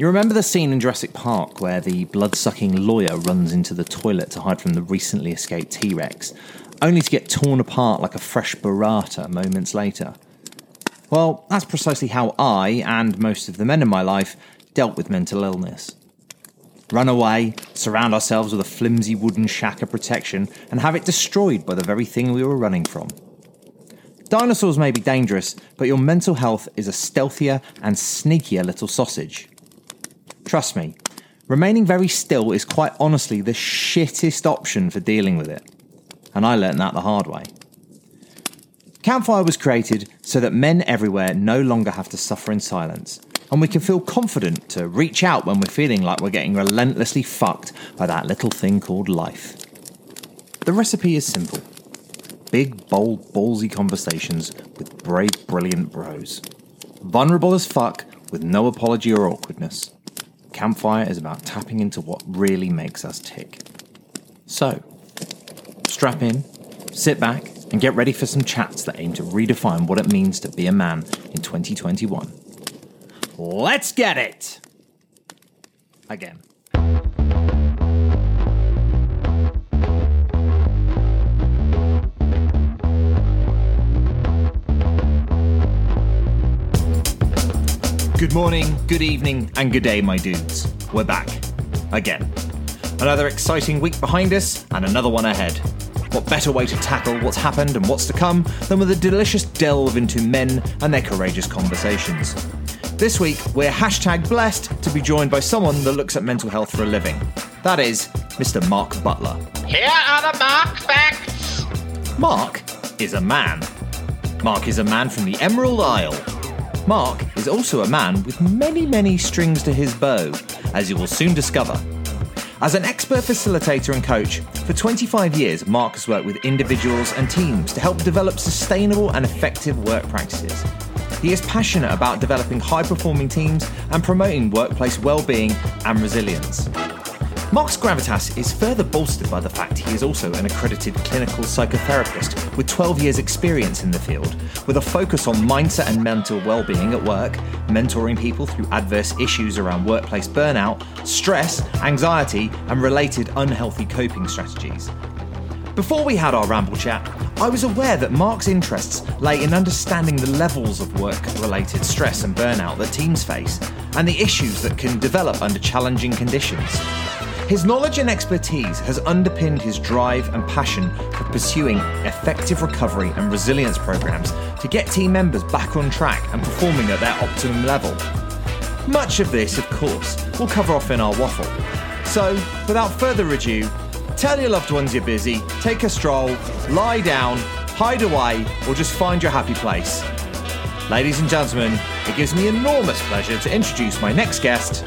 You remember the scene in Jurassic Park where the blood sucking lawyer runs into the toilet to hide from the recently escaped T Rex, only to get torn apart like a fresh burrata moments later? Well, that's precisely how I, and most of the men in my life, dealt with mental illness. Run away, surround ourselves with a flimsy wooden shack of protection, and have it destroyed by the very thing we were running from. Dinosaurs may be dangerous, but your mental health is a stealthier and sneakier little sausage. Trust me, remaining very still is quite honestly the shittest option for dealing with it. And I learnt that the hard way. Campfire was created so that men everywhere no longer have to suffer in silence, and we can feel confident to reach out when we're feeling like we're getting relentlessly fucked by that little thing called life. The recipe is simple big, bold, ballsy conversations with brave, brilliant bros. Vulnerable as fuck, with no apology or awkwardness. Campfire is about tapping into what really makes us tick. So, strap in, sit back, and get ready for some chats that aim to redefine what it means to be a man in 2021. Let's get it! Again. Good morning, good evening, and good day, my dudes. We're back. Again. Another exciting week behind us, and another one ahead. What better way to tackle what's happened and what's to come than with a delicious delve into men and their courageous conversations? This week, we're hashtag blessed to be joined by someone that looks at mental health for a living. That is Mr. Mark Butler. Here are the Mark facts. Mark is a man. Mark is a man from the Emerald Isle. Mark is also a man with many, many strings to his bow, as you will soon discover. As an expert facilitator and coach, for 25 years, Mark has worked with individuals and teams to help develop sustainable and effective work practices. He is passionate about developing high performing teams and promoting workplace well-being and resilience. Mark's gravitas is further bolstered by the fact he is also an accredited clinical psychotherapist with 12 years' experience in the field, with a focus on mindset and mental well-being at work, mentoring people through adverse issues around workplace burnout, stress, anxiety, and related unhealthy coping strategies. Before we had our ramble chat, I was aware that Mark's interests lay in understanding the levels of work related stress and burnout that teams face and the issues that can develop under challenging conditions. His knowledge and expertise has underpinned his drive and passion for pursuing effective recovery and resilience programs to get team members back on track and performing at their optimum level. Much of this, of course, we'll cover off in our waffle. So, without further ado, Tell your loved ones you're busy, take a stroll, lie down, hide away, or just find your happy place. Ladies and gentlemen, it gives me enormous pleasure to introduce my next guest,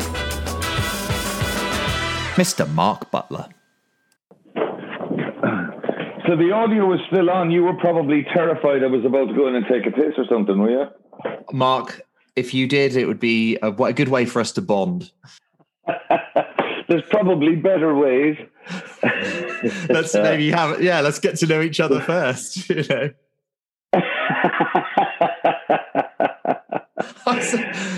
Mr. Mark Butler. So the audio was still on. You were probably terrified I was about to go in and take a piss or something, were you? Mark, if you did, it would be a, a good way for us to bond. There's probably better ways. let's maybe have yeah. Let's get to know each other first. You know.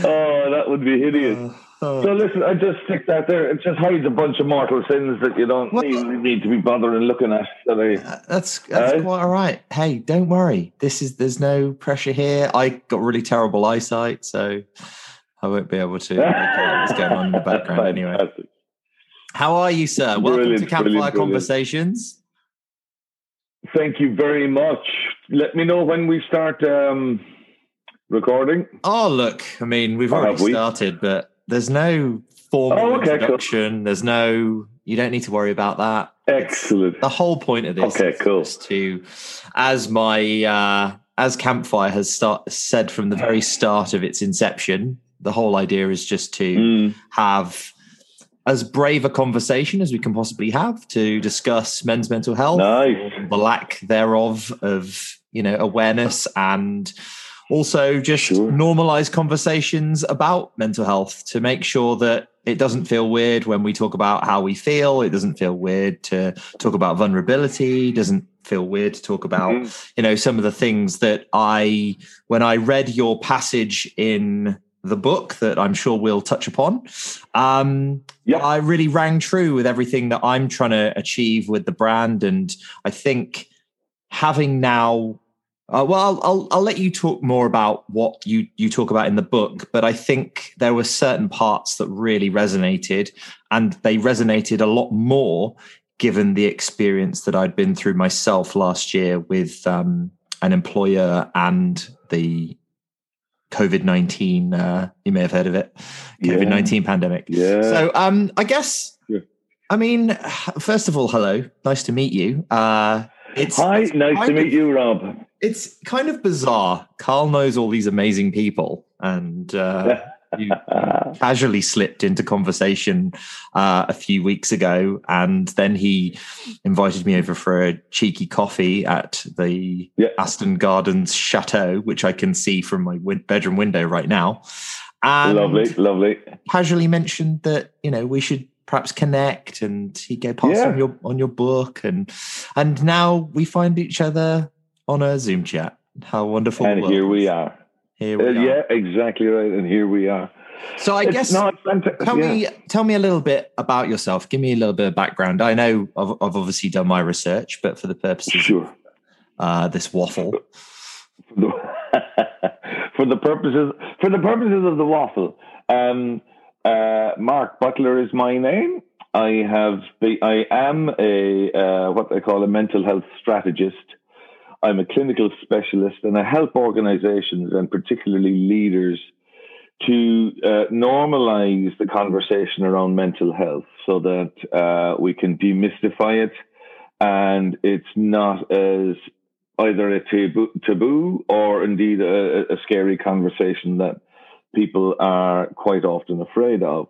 oh, that would be hideous. Uh. Uh. So listen, I just stick that there. It just hides a bunch of mortal sins that you don't well, need, need, to be bothering looking at. Uh, that's that's uh, quite all right. Hey, don't worry. This is there's no pressure here. I got really terrible eyesight, so I won't be able to what's going on in the background anyway. How are you, sir? Welcome brilliant, to Campfire brilliant, Conversations. Thank you very much. Let me know when we start um, recording. Oh, look, I mean, we've already we? started, but there's no formal oh, okay, introduction. Cool. There's no, you don't need to worry about that. Excellent. The whole point of this okay, cool. is to, as my, uh, as Campfire has start, said from the very start of its inception, the whole idea is just to mm. have as brave a conversation as we can possibly have to discuss men's mental health, nice. the lack thereof of you know awareness, and also just sure. normalize conversations about mental health to make sure that it doesn't feel weird when we talk about how we feel. It doesn't feel weird to talk about vulnerability. It doesn't feel weird to talk about mm-hmm. you know some of the things that I when I read your passage in the book that I'm sure we'll touch upon. Um, Yep. I really rang true with everything that I'm trying to achieve with the brand, and I think having now. Uh, well, I'll, I'll I'll let you talk more about what you you talk about in the book, but I think there were certain parts that really resonated, and they resonated a lot more given the experience that I'd been through myself last year with um, an employer and the COVID nineteen. Uh, you may have heard of it, COVID nineteen pandemic. Yeah. So, um, I guess, Yeah. I mean, first of all, hello, nice to meet you. Uh, it's Hi, it's nice to meet of- you, Rob. It's kind of bizarre. Carl knows all these amazing people, and uh, you, casually slipped into conversation uh, a few weeks ago, and then he invited me over for a cheeky coffee at the Yeah. Aston Gardens Chateau, which I can see from my win- bedroom window right now. And lovely, lovely. casually mentioned that you know we should perhaps connect, and he go pass Yeah. on your on your book, and and now we find each other on a Zoom chat. How wonderful! And here we are. Here Uh, we are. yeah, exactly right. And here we are. So I It's guess not tell yeah. me tell me a little bit about yourself. Give me a little bit of background. I know I've, I've obviously done my research, but for the purposes Sure. of uh, this waffle, for the, purposes for the purposes of the waffle, um, uh, Mark Butler is my name. I have I am a uh, what they call a mental health strategist. I'm a clinical specialist, and I help organisations and particularly leaders to uh, normalize the conversation around mental health, so that uh, we can demystify it, and it's not as either a taboo, taboo or indeed a, a scary conversation that people are quite often afraid of.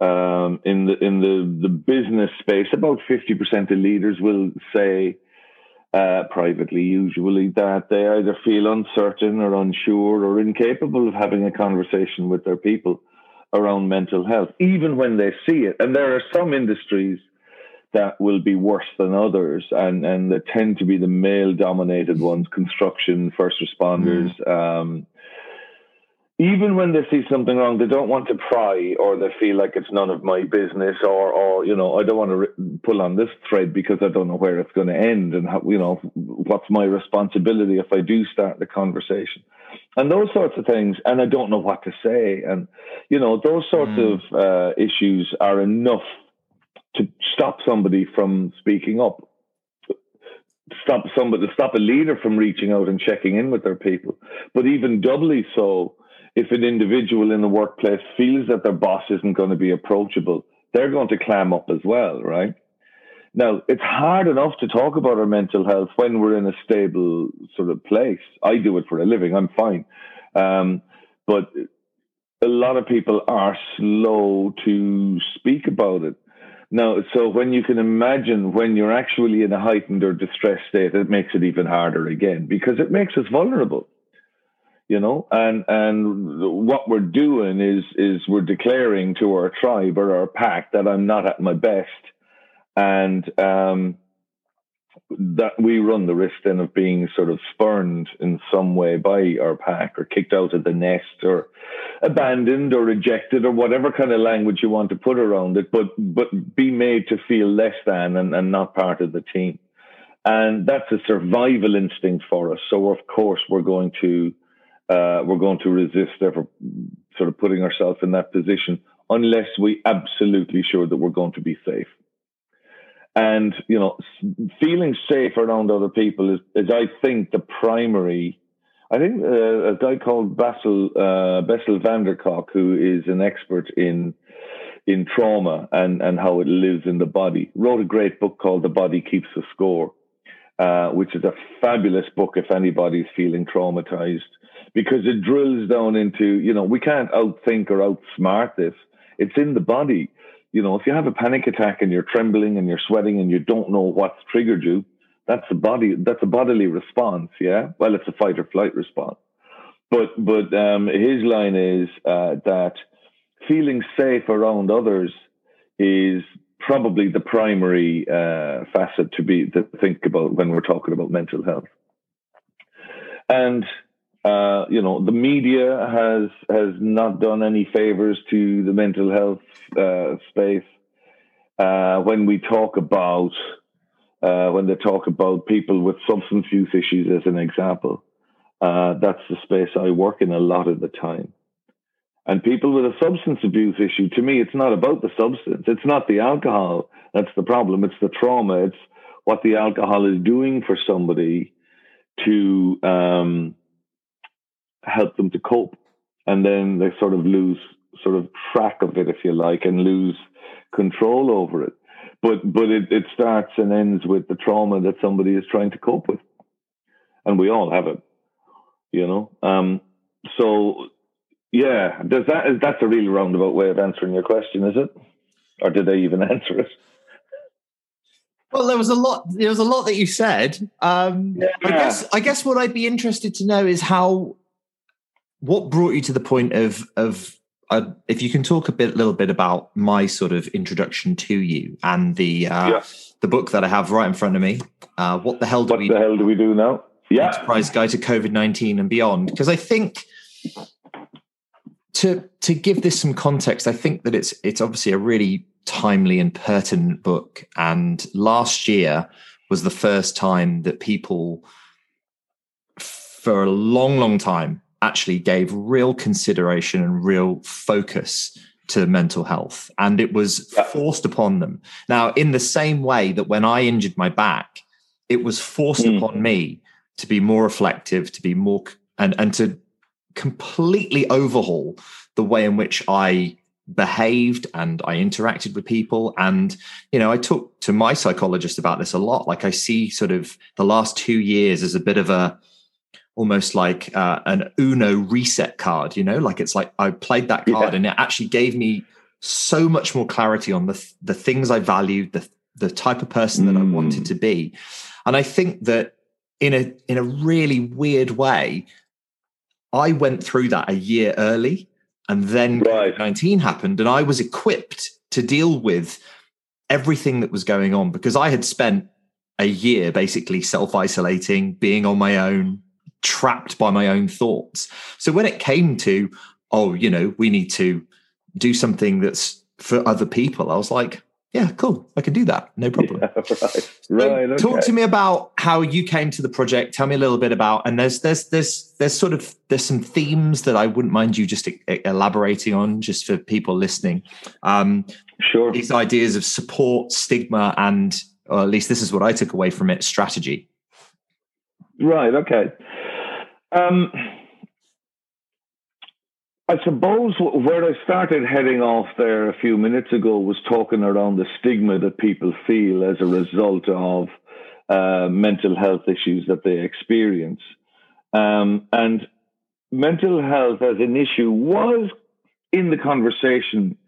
Um, in the in the the business space, about fifty percent of leaders will say uh, privately, usually, that they either feel uncertain or unsure or incapable of having a conversation with their people around mental health, even when they see it. And there are some industries that will be worse than others and, and that tend to be the male dominated ones construction first responders um, even when they see something wrong they don't want to pry or they feel like it's none of my business or or you know i don't want to re- pull on this thread because i don't know where it's going to end and how, you know what's my responsibility if i do start the conversation. And those sorts of things and i don't know what to say. And you know those sorts Mm. of uh, issues are enough to stop somebody from speaking up. Stop somebody stop a leader from reaching out and checking in with their people. But even doubly so if an individual in the workplace feels that their boss isn't going to be approachable they're going to clam up as well right? Now it's hard enough to talk about our mental health when we're in a stable sort of place. I do it for a living i'm fine. Um, but a lot of people are slow to speak about it. Now, so when you can imagine when you're actually in a heightened or distressed state, it makes it even harder again because it makes us vulnerable. You know, and and what we're doing is is we're declaring to our tribe or our pack that I'm not at my best, and um, that we run the risk then of being sort of spurned in some way by our pack or kicked out of the nest or abandoned or rejected or whatever kind of language you want to put around it, but but be made to feel less than and, and not part of the team. And that's a survival instinct for us. So of course we're going to uh, we're going to resist ever sort of putting ourselves in that position unless we absolutely sure that we're going to be safe. And you know, feeling safe around other people is, is I think, the primary I think uh, a guy called Basil uh, Bessel van der Kolk, who is an expert in in trauma and and how it lives in the body, wrote a great book called The Body Keeps the Score, uh, which is a fabulous book if anybody's feeling traumatized because it drills down into you know we can't outthink or outsmart this. It's in the body. You know, if you have a panic attack and you're trembling and you're sweating and you don't know what's triggered you, that's a body that's a bodily response yeah well it's a fight or flight response but but um, his line is uh, that feeling safe around others is probably the primary uh, facet to be to think about when we're talking about mental health and Uh, you know, the media has has not done any favors to the mental health uh, space. Uh, when we talk about uh, when they talk about people with substance use issues, as an example, uh, that's the space I work in a lot of the time. And people with a substance abuse issue, to me, it's not about the substance. It's not the alcohol that's the problem. It's the trauma. It's what the alcohol is doing for somebody to um, help them to cope. And then they sort of lose sort of track of it, if you like, and lose control over it. But but it, it starts and ends with the trauma that somebody is trying to cope with. And we all have it, you know. Um, so yeah, does that is that's a really roundabout way of answering your question, is it? Or did I even answer it? Well, there was a lot. There was a lot that you said. Um, yeah. I guess. I guess what I'd be interested to know is how. What brought you to the point of of uh, if you can talk a bit, little bit about my sort of introduction to you and the uh, yeah. the book that I have right in front of me. Uh, what the hell do what we? What the hell do we do now? Yeah, Enterprise Guide to COVID nineteen and beyond. Because I think to to give this some context, I think that it's it's obviously a really timely and pertinent book. And last year was the first time that people, for a long, long time, actually gave real consideration and real focus to mental health. And it was forced upon them. Now, in the same way that when I injured my back, it was forced mm. upon me to be more reflective, to be more, and, and to completely overhaul the way in which I behaved and I interacted with people. And, you know, I talk to my psychologist about this a lot. Like I see sort of the last two years as a bit of a, almost like uh, an Uno reset card, you know, like it's like I played that card yeah. and it actually gave me so much more clarity on the, the things I valued, the, the type of person that I wanted mm. to be. And I think that in a, in a really weird way, I went through that a year early and then right. 19 happened, and I was equipped to deal with everything that was going on because I had spent a year basically self isolating, being on my own, trapped by my own thoughts. So when it came to, oh, you know, we need to do something that's for other people, I was like, yeah, cool. I can do that. No problem. Yeah, right. right okay. Talk to me about how you came to the project. Tell me a little bit about, and there's, there's, there's, there's sort of, there's some themes that I wouldn't mind you just elaborating on just for people listening. Um, sure. These ideas of support, stigma, and, or at least this is what I took away from it, strategy. Right. Okay. Um, I suppose where I started heading off there a few minutes ago was talking around the stigma that people feel as a result of uh, mental health issues that they experience. Um, and mental health as an issue was in the conversation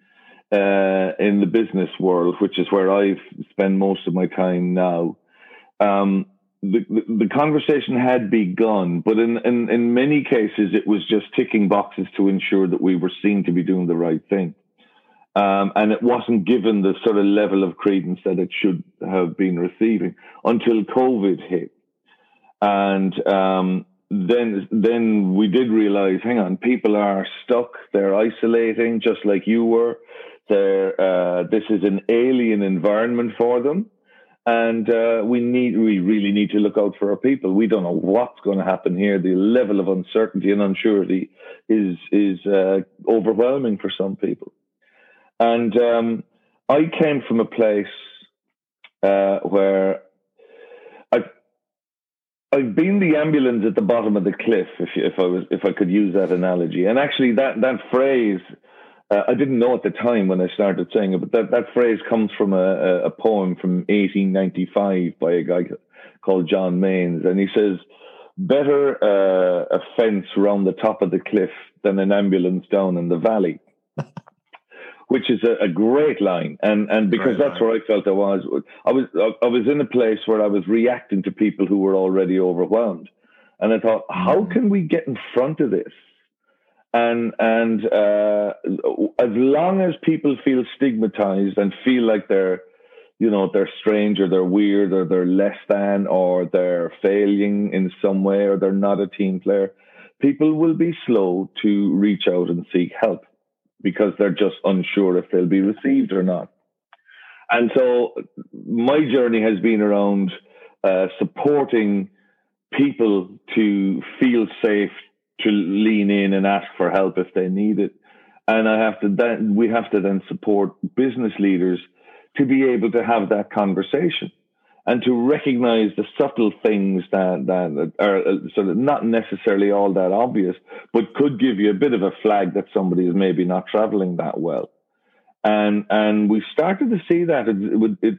uh, in the business world, which is where I've spent most of my time now. Um, the, the, conversation had begun, but in, in, in many cases, it was just ticking boxes to ensure that we were seen to be doing the right thing. Um, and it wasn't given the sort of level of credence that it should have been receiving until COVID hit. And um, then, then we did realize, hang on, people are stuck. They're isolating, just like you were. They're, uh, this is an alien environment for them and uh, we need we really need to look out for our people. We don't know what's going to happen here. The level of uncertainty and unsurety is is uh, overwhelming for some people. And um, I came from a place uh, where I I've been the ambulance at the bottom of the cliff, if if I was if I could use that analogy. And actually, that that phrase uh, I didn't know at the time when I started saying it, but that, that phrase comes from a, a poem from 1895 by a guy called John Maynes. And he says, Better uh, a fence round the top of the cliff than an ambulance down in the valley. Which is a, a, great line, and and because that's where I felt I was. I was I was in a place where I was reacting to people who were already overwhelmed, and I thought, how mm. can we get in front of this? And and uh, as long as people feel stigmatized and feel like they're you know they're strange or they're weird or they're less than or they're failing in some way or they're not a team player people will be slow to reach out and seek help because they're just unsure if they'll be received or not. And so my journey has been around uh, supporting people to feel safe to lean in and ask for help if they need it. And I have to then we have to then support business leaders to be able to have that conversation and to recognize the subtle things that, that are sort of not necessarily all that obvious, but could give you a bit of a flag that somebody is maybe not traveling that well. And and we started to see that with it,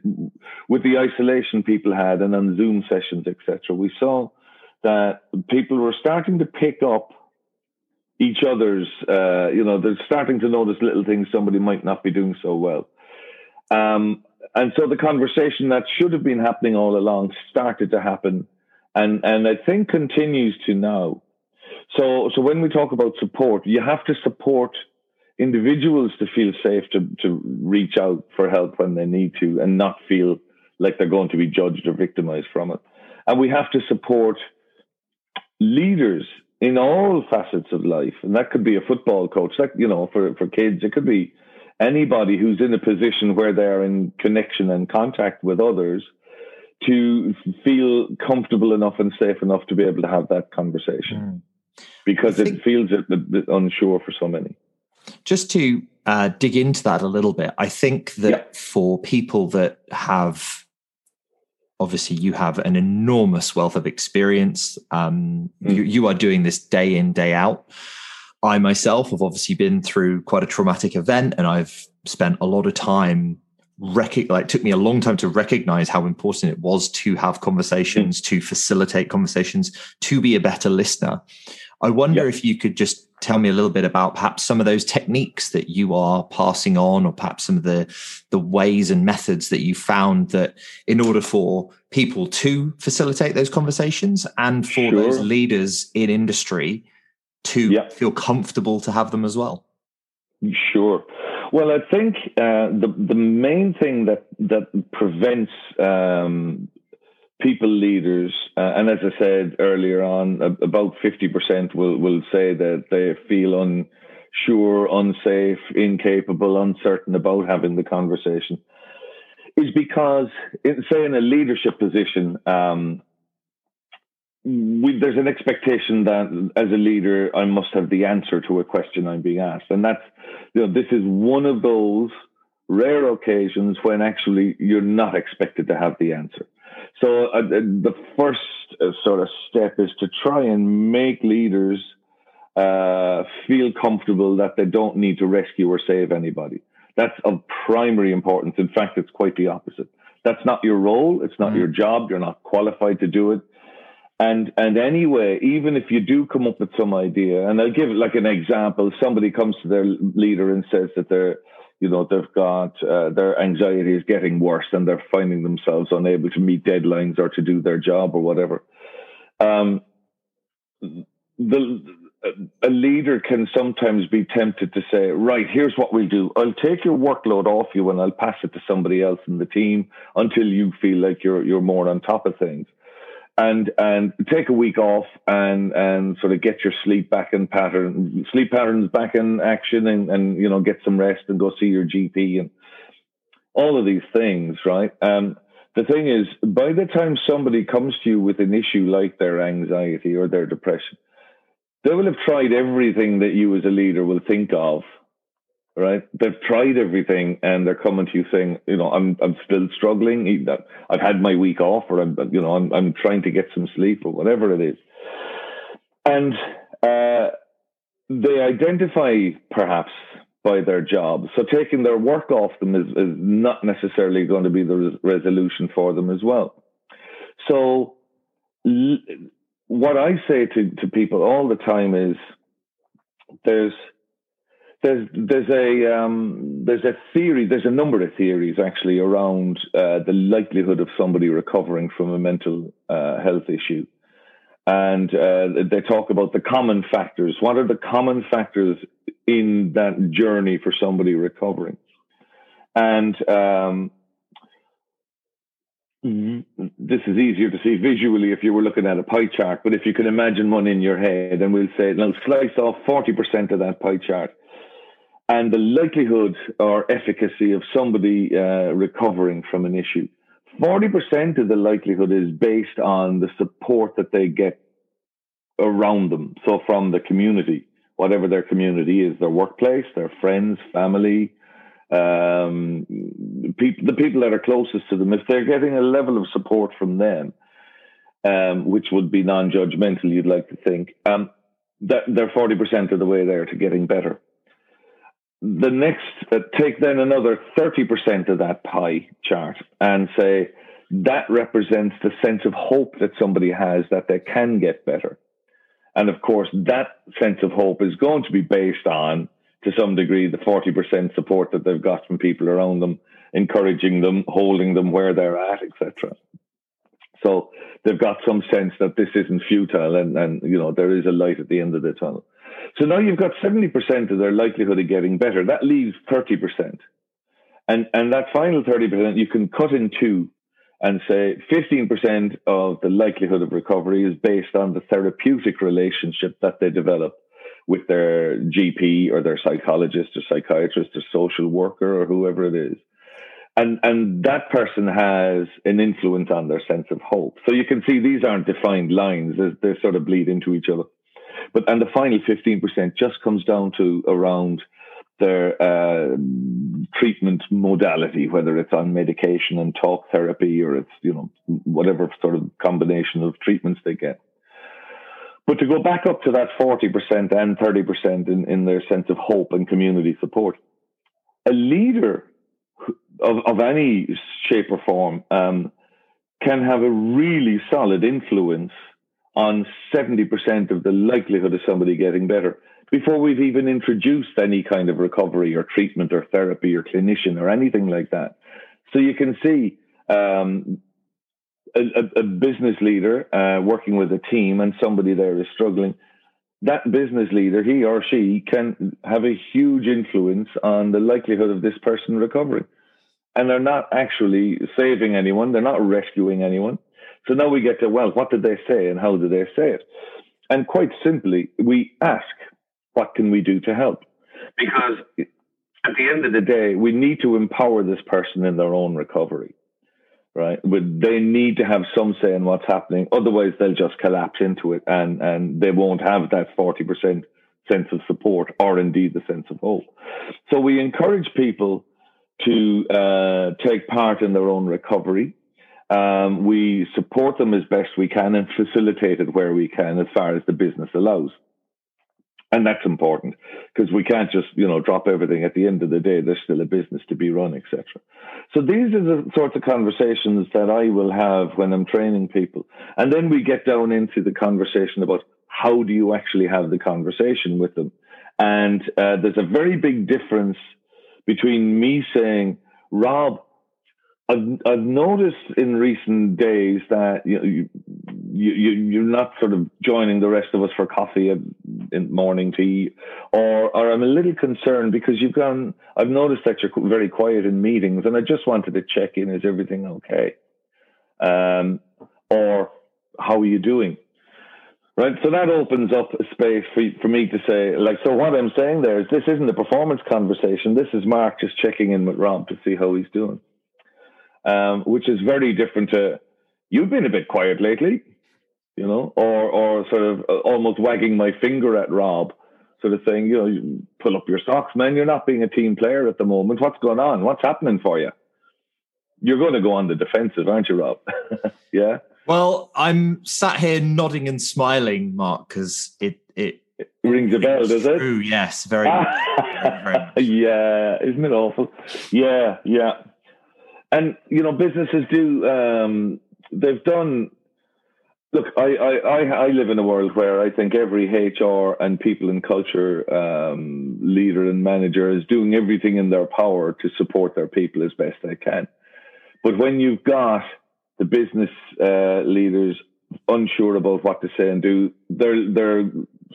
with the isolation people had and on Zoom sessions, etc. We saw that people were starting to pick up each other's, uh, you know, they're starting to notice little things somebody might not be doing so well. Um, and so the conversation that should have been happening all along started to happen and, and I think continues to now. So, so when we talk about support, you have to support individuals to feel safe to, to reach out for help when they need to and not feel like they're going to be judged or victimized from it. And we have to support leaders in all facets of life. And that could be a football coach, like, you know, for, for kids, it could be anybody who's in a position where they're in connection and contact with others to feel comfortable enough and safe enough to be able to have that conversation mm. because think, it feels a, a bit unsure for so many. Just to uh, dig into that a little bit, I think that yeah. for people that have obviously you have an enormous wealth of experience. Um, mm. you, you are doing this day in, day out. I myself have obviously been through quite a traumatic event and I've spent a lot of time rec- like took me a long time to recognize how important it was to have conversations, mm. to facilitate conversations, to be a better listener. I wonder yep. if you could just tell me a little bit about perhaps some of those techniques that you are passing on, or perhaps some of the the ways and methods that you found that in order for people to facilitate those conversations and for sure. those leaders in industry to yep. feel comfortable to have them as well. Sure. Well, I think uh, the the main thing that that prevents um, people leaders, uh, and as I said earlier on, about fifty percent will will say that they feel unsure, unsafe, incapable, uncertain about having the conversation, is because, in, say, in a leadership position. Um, we, there's an expectation that as a leader, I must have the answer to a question I'm being asked. And that's, you know, this is one of those rare occasions when actually you're not expected to have the answer. So uh, the first uh, sort of step is to try and make leaders uh, feel comfortable that they don't need to rescue or save anybody. That's of primary importance. In fact, it's quite the opposite. That's not your role. It's not mm. your job. You're not qualified to do it. And and anyway, even if you do come up with some idea, and I'll give like an example. Somebody comes to their leader and says that they're, you know, they've got uh, their anxiety is getting worse, and they're finding themselves unable to meet deadlines or to do their job or whatever. Um, the a leader can sometimes be tempted to say, right, here's what we'll do. I'll take your workload off you and I'll pass it to somebody else in the team until you feel like you're you're more on top of things and and take a week off and and sort of get your sleep back in pattern sleep patterns back in action and and you know get some rest and go see your gp and all of these things right? Um the thing is by the time somebody comes to you with an issue like their anxiety or their depression they will have tried everything that you as a leader will think of right? They've tried everything and they're coming to you saying, you know, I'm I'm still struggling. I've had my week off, or I'm you know I'm I'm trying to get some sleep or whatever it is, and uh, they identify perhaps by their job. So taking their work off them is, is not necessarily going to be the res- resolution for them as well. So l- what I say to, to people all the time is there's there's there's a um, there's a theory there's a number of theories actually around uh, the likelihood of somebody recovering from a mental uh, health issue, and uh, they talk about the common factors. What are the common factors in that journey for somebody recovering? And um, this is easier to see visually if you were looking at a pie chart, but if you can imagine one in your head, and we'll say, now slice off 40% of that pie chart. And the likelihood or efficacy of somebody uh, recovering from an issue. 40% of the likelihood is based on the support that they get around them. So from the community, whatever their community is, their workplace, their friends, family, um, people, the people that are closest to them, if they're getting a level of support from them, um, which would be non-judgmental, you'd like to think, um, that they're 40% of the way there to getting better. The next, uh, take then another 30% of that pie chart and say that represents the sense of hope that somebody has that they can get better. And of course, that sense of hope is going to be based on to some degree the 40% support that they've got from people around them, encouraging them, holding them where they're at, etc. So they've got some sense that this isn't futile and, and you know there is a light at the end of the tunnel. So now you've got 70% of their likelihood of getting better. That leaves 30%. And and that final 30% you can cut in two and say 15% of the likelihood of recovery is based on the therapeutic relationship that they develop with their GP or their psychologist or psychiatrist or social worker or whoever it is. And, and that person has an influence on their sense of hope. So you can see these aren't defined lines, they, they sort of bleed into each other. But, and the final 15% just comes down to around their uh, treatment modality, whether it's on medication and talk therapy or it's, you know, whatever sort of combination of treatments they get. But to go back up to that 40% and 30% in, in their sense of hope and community support, a leader of, of any shape or form um, can have a really solid influence on 70% of the likelihood of somebody getting better before we've even introduced any kind of recovery or treatment or therapy or clinician or anything like that. So you can see um, a, a, business leader uh, working with a team and somebody there is struggling, that business leader, he or she, can have a huge influence on the likelihood of this person recovering. And they're not actually saving anyone, they're not rescuing anyone. So now we get to, well, what did they say and how did they say it? And quite simply, we ask, what can we do to help? Because at the end of the day, we need to empower this person in their own recovery right? But they need to have some say in what's happening. Otherwise, they'll just collapse into it and, and they won't have that 40% sense of support or indeed the sense of hope. So we encourage people to uh, take part in their own recovery. Um, we support them as best we can and facilitate it where we can as far as the business allows. And that's important because we can't just you know drop everything at the end of the day. There's still a business to be run etc so these are the sorts of conversations that i will have when i'm training people. And then we get down into the conversation about how do you actually have the conversation with them? And uh, there's a very big difference between me saying rob I've, I've noticed in recent days that you, know, you, you you're not sort of joining the rest of us for coffee in morning tea, or or I'm a little concerned because you've gone. I've noticed that you're very quiet in meetings, and I just wanted to check in: is everything okay? Um, or how are you doing? Right, so that opens up a space for for me to say, like, so what I'm saying there is this isn't a performance conversation. This is Mark just checking in with Rob to see how he's doing um, which is very different to you've been a bit quiet lately, you know, or or sort of uh, almost wagging my finger at Rob, sort of saying, you know, you pull up your socks, man. You're not being a team player at the moment. What's going on? What's happening for you? You're going to go on the defensive, aren't you, Rob? yeah. Well, I'm sat here nodding and smiling, Mark, because it it it rings a bell, does it? True, yes, very, very, very yeah, isn't it awful? Yeah, yeah and you know businesses do um, they've done look I, I i live in a world where i think every hr and people and culture um, leader and manager is doing everything in their power to support their people as best they can. But when you've got the business uh, leaders unsure about what to say and do their their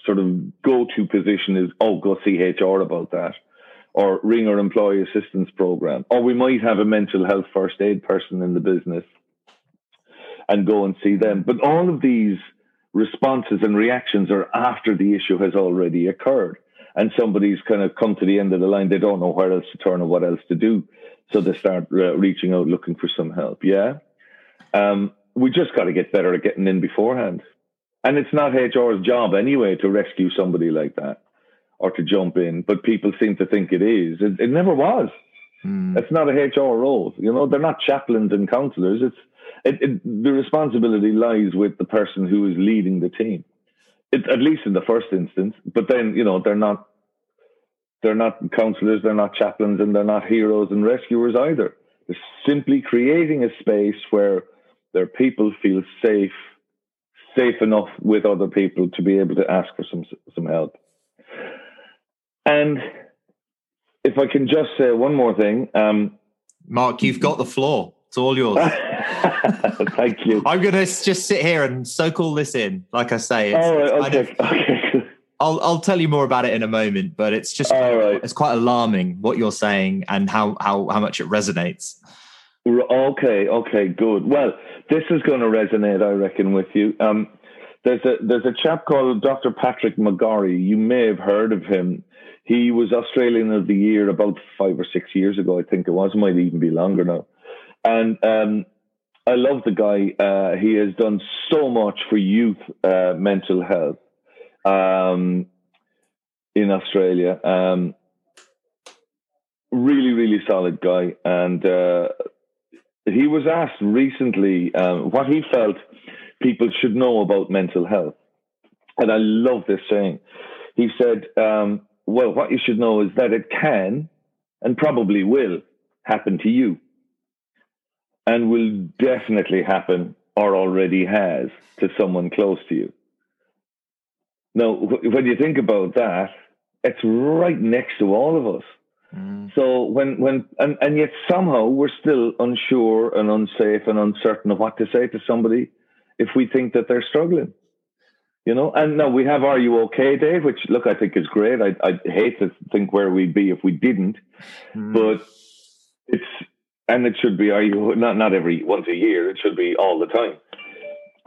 sort of go-to position is oh go see hr about that or ring our employee assistance program. Or we might have a mental health first aid person in the business and go and see them. But all of these responses and reactions are after the issue has already occurred. And somebody's kind of come to the end of the line. They don't know where else to turn or what else to do. So they start uh, reaching out, looking for some help. Yeah. Um, we just got to get better at getting in beforehand. And it's not HR's job anyway to rescue somebody like that or to jump in, but people seem to think it is. It, it never was. Mm. It's not a HR role. You know, they're not chaplains and counselors. It's it, it, the responsibility lies with the person who is leading the team. It, at least in the first instance. But then, you know, they're not they're not counselors, they're not chaplains, and they're not heroes and rescuers either. They're simply creating a space where their people feel safe, safe enough with other people to be able to ask for some some help. And if I can just say one more thing, um, Mark, you've got the floor. It's all yours. Thank you. I'm going to just sit here and soak all this in. Like I say, it's, right, okay. Of, okay. I'll I'll tell you more about it in a moment, but it's just right. it's quite alarming what you're saying and how how how much it resonates. Okay, okay, good. Well, this is going to resonate, I reckon, with you. Um, there's a there's a chap called Dr. Patrick McGorry. You may have heard of him. He was Australian of the Year about five or six years ago, I think it was. Might even be longer now. And um, I love the guy. Uh, he has done so much for youth uh, mental health um, in Australia. Um, really, really solid guy. And uh, he was asked recently um, what he felt people should know about mental health. And I love this saying. He said, um, Well, what you should know is that it can and probably will happen to you and will definitely happen or already has to someone close to you. Now, when you think about that, it's right next to all of us. Mm. So when when and, and yet somehow we're still unsure and unsafe and uncertain of what to say to somebody if we think that they're struggling. You know, and now we have Are You Okay Day, which look I think is great. I I hate to think where we'd be if we didn't. Mm. But it's and it should be Are you not not every once a year, it should be all the time.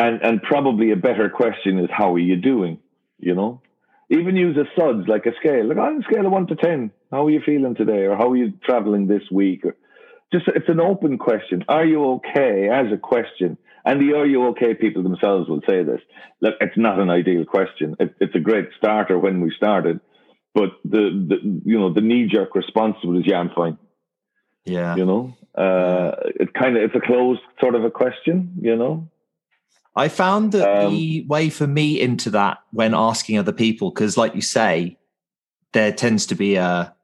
And and probably a better question is how are you doing? You know? Even use a suds like a scale. Like on a scale of one to ten, how are you feeling today? Or how are you traveling this week? Or just it's an open question. Are you okay as a question? And the are you okay people themselves will say this. Look, it's not an ideal question. It, it's a great starter when we started, but the, the you know the knee jerk response was yeah I'm fine. Yeah, you know, uh, it kind of it's a closed sort of a question. You know, I found that um, the way for me into that when asking other people, because like you say, there tends to be a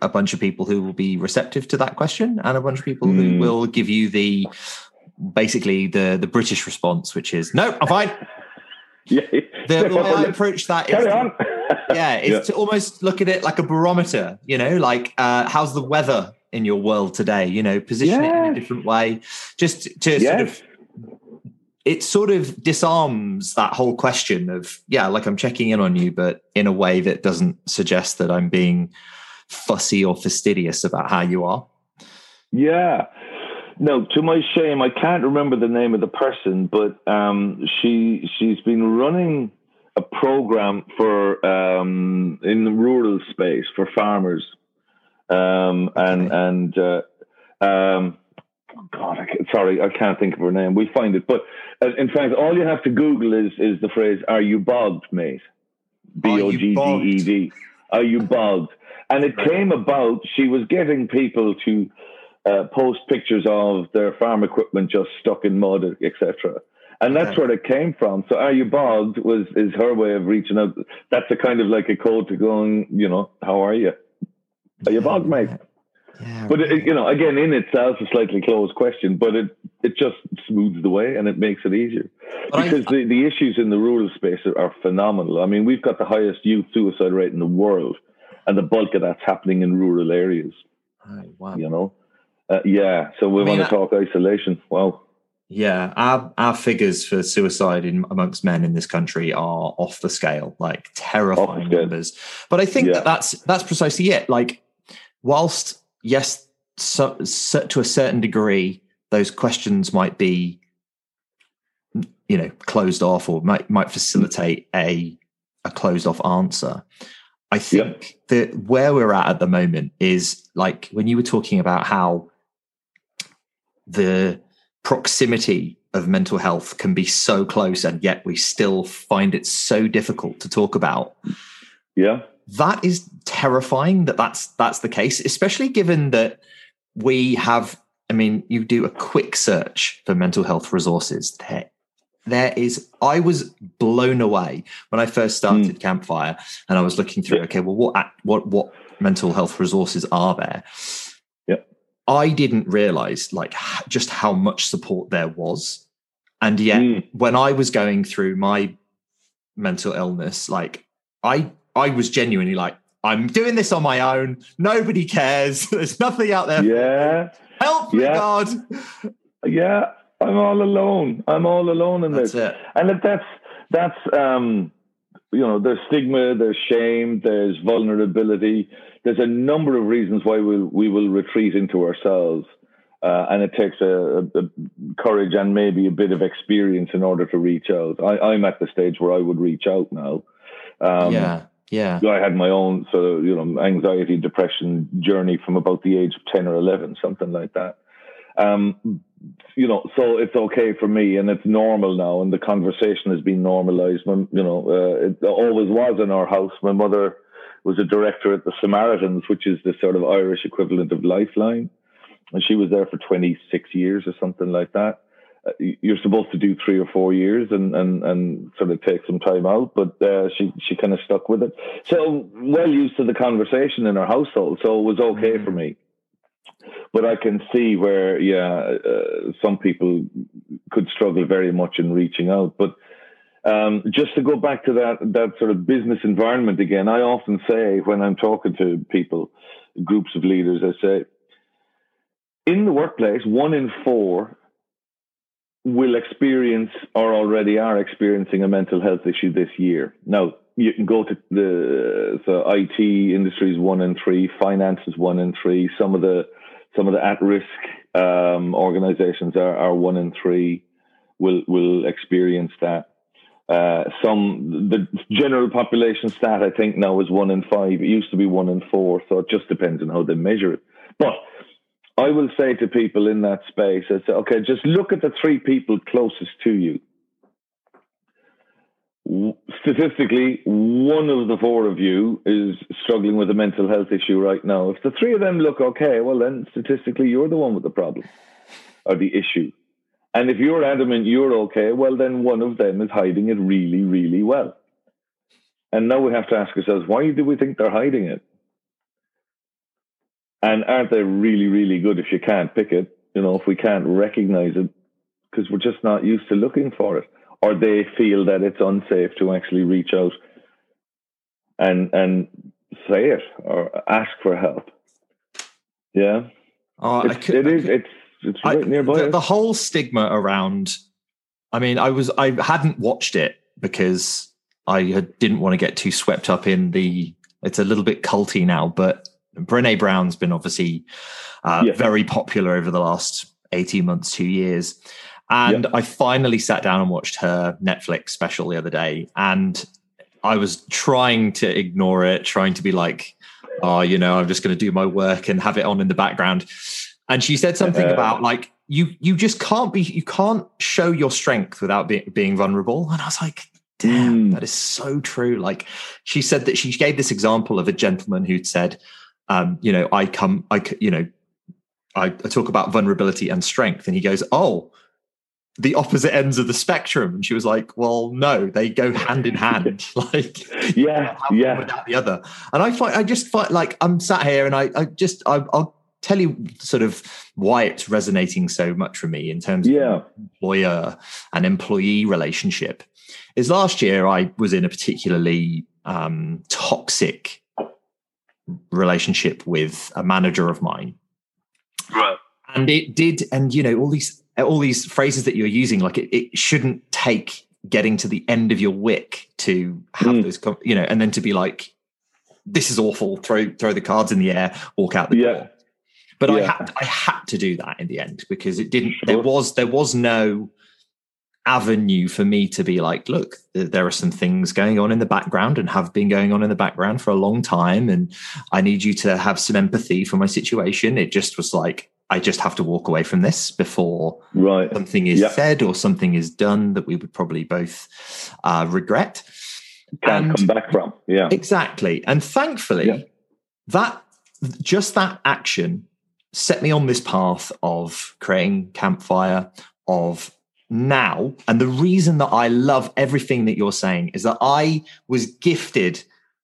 a bunch of people who will be receptive to that question, and a bunch of people mm. who hmm. will give you the basically the the British response, which is no, I'm fine. yeah, the way I approach that is, to, yeah, is yeah. to almost look at it like a barometer. You know, like uh, how's the weather in your world today? You know, position yeah. it in a different way, just to yes. sort of it sort of disarms that whole question of yeah like i'm checking in on you but in a way that doesn't suggest that i'm being fussy or fastidious about how you are yeah no to my shame i can't remember the name of the person but um, she she's been running a program for um, in the rural space for farmers um, and and uh, um, God, I sorry, I can't think of her name. We'll find it. But uh, in fact, all you have to Google is is the phrase "Are you bogged, mate?" B O G D E D. Are you bogged? And it came about. She was getting people to uh, post pictures of their farm equipment just stuck in mud, etc. And that's okay. where it came from. So, "Are you bogged?" was is her way of reaching out. That's a kind of like a code to going. You know, how are you? Are you bogged, mate? Yeah, but it, you know, again, in itself, a slightly closed question, but it it just smooths the way and it makes it easier but because I, the, the issues in the rural space are, are, phenomenal. I mean, we've got the highest youth suicide rate in the world, and the bulk of that's happening in rural areas. wow. You know, uh, yeah. So we I mean, want to talk isolation. Well, Yeah, our our figures for suicide in amongst men in this country are off the scale, like terrifying numbers. But I think yeah. that that's that's precisely it. Like, whilst yes, so, so, to a certain degree, those questions might be you know closed off or might might facilitate a a closed off answer. I think that where we're at at the moment is like when you were talking about how the proximity of mental health can be so close and yet we still find it so difficult to talk about. Yeah. That is terrifying that that's that's the case, especially given that we have I mean, you do a quick search for mental health resources. There, there is. I was blown away when I first started mm. Campfire, and I was looking through. Okay, well, what what what mental health resources are there? I didn't realize like just how much support there was, and yet mm. when I was going through my mental illness, like I I was genuinely like, I'm doing this on my own. Nobody cares. There's nothing out there. Yeah. Help me, yeah. God. Yeah, I'm all alone. I'm all alone in that's this. It. And if that's that's um you know, there's stigma, there's shame, there's vulnerability. There's a number of reasons why we'll, we will retreat into ourselves. Uh, and it takes a, a, a, courage and maybe a bit of experience in order to reach out. I, am at the stage where I would reach out now. Um, yeah. Yeah. I had my own sort of, you know, anxiety, depression journey from about the age of 10 or 11, something like that. Um, you know, so it's okay for me and it's normal now. And the conversation has been normalized. When, you know, uh, it always was in our house. My mother was a director at the Samaritans, which is the sort of Irish equivalent of Lifeline. And she was there for 26 years or something like that. Uh, you're supposed to do three or four years and, and, and sort of take some time out, but uh, she, she kind of stuck with it. So well used to the conversation in her household. So it was okay mm-hmm. for me. But I can see where, yeah, uh, some people could struggle very much in reaching out. But um, just to go back to that that sort of business environment again, I often say when I'm talking to people, groups of leaders, I say, in the workplace, one in four will experience or already are experiencing a mental health issue this year. Now, you can go to the so IT industries one in three, finance is one in three. Some of the some of the at risk um, organizations are, are one in three will will experience that. Uh, some the general population stat I think now is one in five. It used to be one in four, so it just depends on how they measure it. But I will say to people in that space, I say, okay, just look at the three people closest to you. Statistically, one of the four of you is struggling with a mental health issue right now. If the three of them look okay, well, then statistically, you're the one with the problem or the issue. And if you're adamant you're okay, well, then one of them is hiding it really, really well. And now we have to ask ourselves, why do we think they're hiding it? And aren't they really, really good if you can't pick it? You know, if we can't recognize it, because we're just not used to looking for it, or they feel that it's unsafe to actually reach out and and say it or ask for help. Yeah, oh, it's, could, it is. It's it's right I, nearby. The, the whole stigma around. I mean, I was I hadn't watched it because I didn't want to get too swept up in the. It's a little bit culty now, but Brene Brown's been obviously uh, yeah. very popular over the last 18 months, two years. And yeah. I finally sat down and watched her Netflix special the other day. And I was trying to ignore it, trying to be like, oh, you know, I'm just going to do my work and have it on in the background. And she said something uh, about like, you you just can't be you can't show your strength without be, being vulnerable and i was like damn mm. that is so true like she said that she gave this example of a gentleman who'd said um, you know, I come, I, you know, I, I talk about vulnerability and strength, and he goes, oh, the opposite ends of the spectrum. And she was like, well, no, they go hand in hand. like, yeah, yeah, without the other. And I find, I just find like I'm sat here and I, I just, I, will tell you sort of why it's resonating so much for me in terms yeah. of employer and employee relationship. Is last year I was in a particularly um, toxic relationship with a manager of mine. Right. And it did, and you know, all these all these phrases that you're using, like it, it shouldn't take getting to the end of your wick to have mm. those, you know, and then to be like, this is awful, throw throw the cards in the air, walk out the yeah. door. But yeah. I had I had to do that in the end because it didn't. Sure. There was there was no avenue for me to be like, look, there are some things going on in the background and have been going on in the background for a long time. And I need you to have some empathy for my situation. It just was like, I just have to walk away from this before right. something is yep. said or something is done that we would probably both uh, regret. Can't and come back from. Yeah. Exactly. And thankfully, that just that action set me on this path of creating campfire, of now. And the reason that I love everything that you're saying is that I was gifted.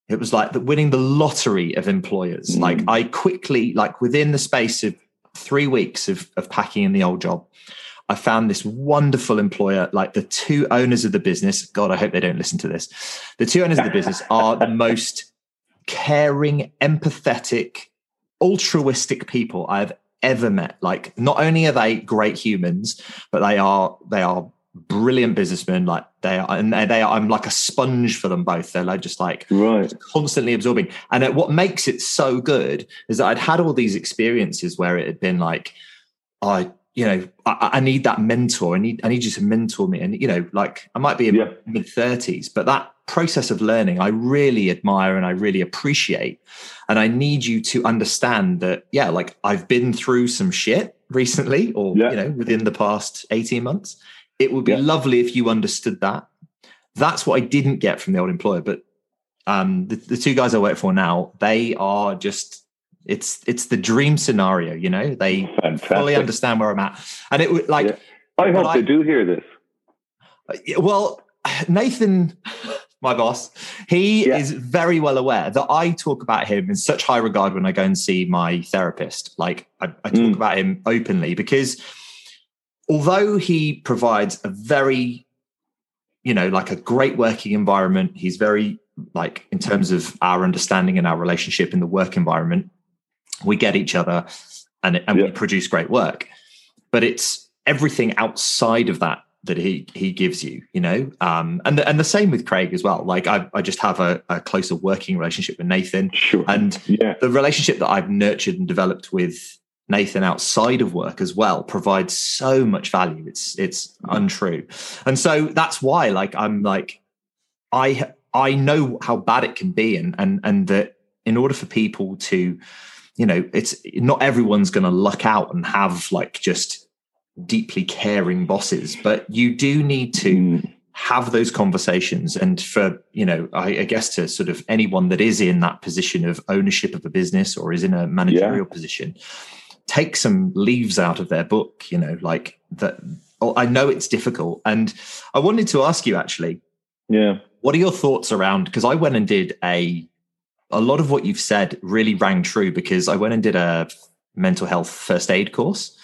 It was like the, winning the lottery of employers. Mm. Like I quickly, like within the space of three weeks of, of packing in the old job, I found this wonderful employer, like the two owners of the business. God, I hope they don't listen to this. The two owners of the business are the most caring, empathetic, altruistic people I've ever met. Like, not only are they great humans, but they are they are brilliant businessmen. Like they are, and they are. I'm like a sponge for them both. They're like just like right. constantly absorbing. And what makes it so good is that I'd had all these experiences where it had been like, I you know, I, I, need that mentor. I need I need you to mentor me. And you know, like I might be in yeah. mid thirties, but that process of learning I really admire and I really appreciate. And I need you to understand that, yeah, like I've been through some shit recently, or yeah. you know, within the past eighteen months. It would be yeah. lovely if you understood that. That's what I didn't get from the old employer, but um, the, the two guys I work for now, they are just it's it's the dream scenario, you know. They Fantastic. fully understand where I'm at, and it would like. Yeah. I hope they do hear this. Well, Nathan, my boss, he yeah. is very well aware that I talk about him in such high regard when I go and see my therapist. Like I, I talk mm. about him openly because although he provides a very, you know, like a great working environment, he's very like in terms of our understanding and our relationship in the work environment we get each other and, and yeah. we produce great work but it's everything outside of that that he he gives you you know? Um and the, and the same with craig as well. Like i, I just have a, a closer working relationship with nathan. Sure. and yeah. the relationship that i've nurtured and developed with nathan outside of work as well provides so much value. It's it's untrue. And so that's why like i'm like i i know how bad it can be and and and that in order for people to you know, it's not everyone's going to luck out and have like just deeply caring bosses, but you do need to mm. have those conversations. And for, you know, I, I, guess to sort of anyone that is in that position of ownership of a business or is in a managerial yeah. position, take some leaves out of their book, you know, like that. Oh, I know it's difficult. And I wanted to ask you actually, yeah. What are your thoughts around? Because I went and did a a lot of what you've said really rang true because I went and did a mental health first aid course.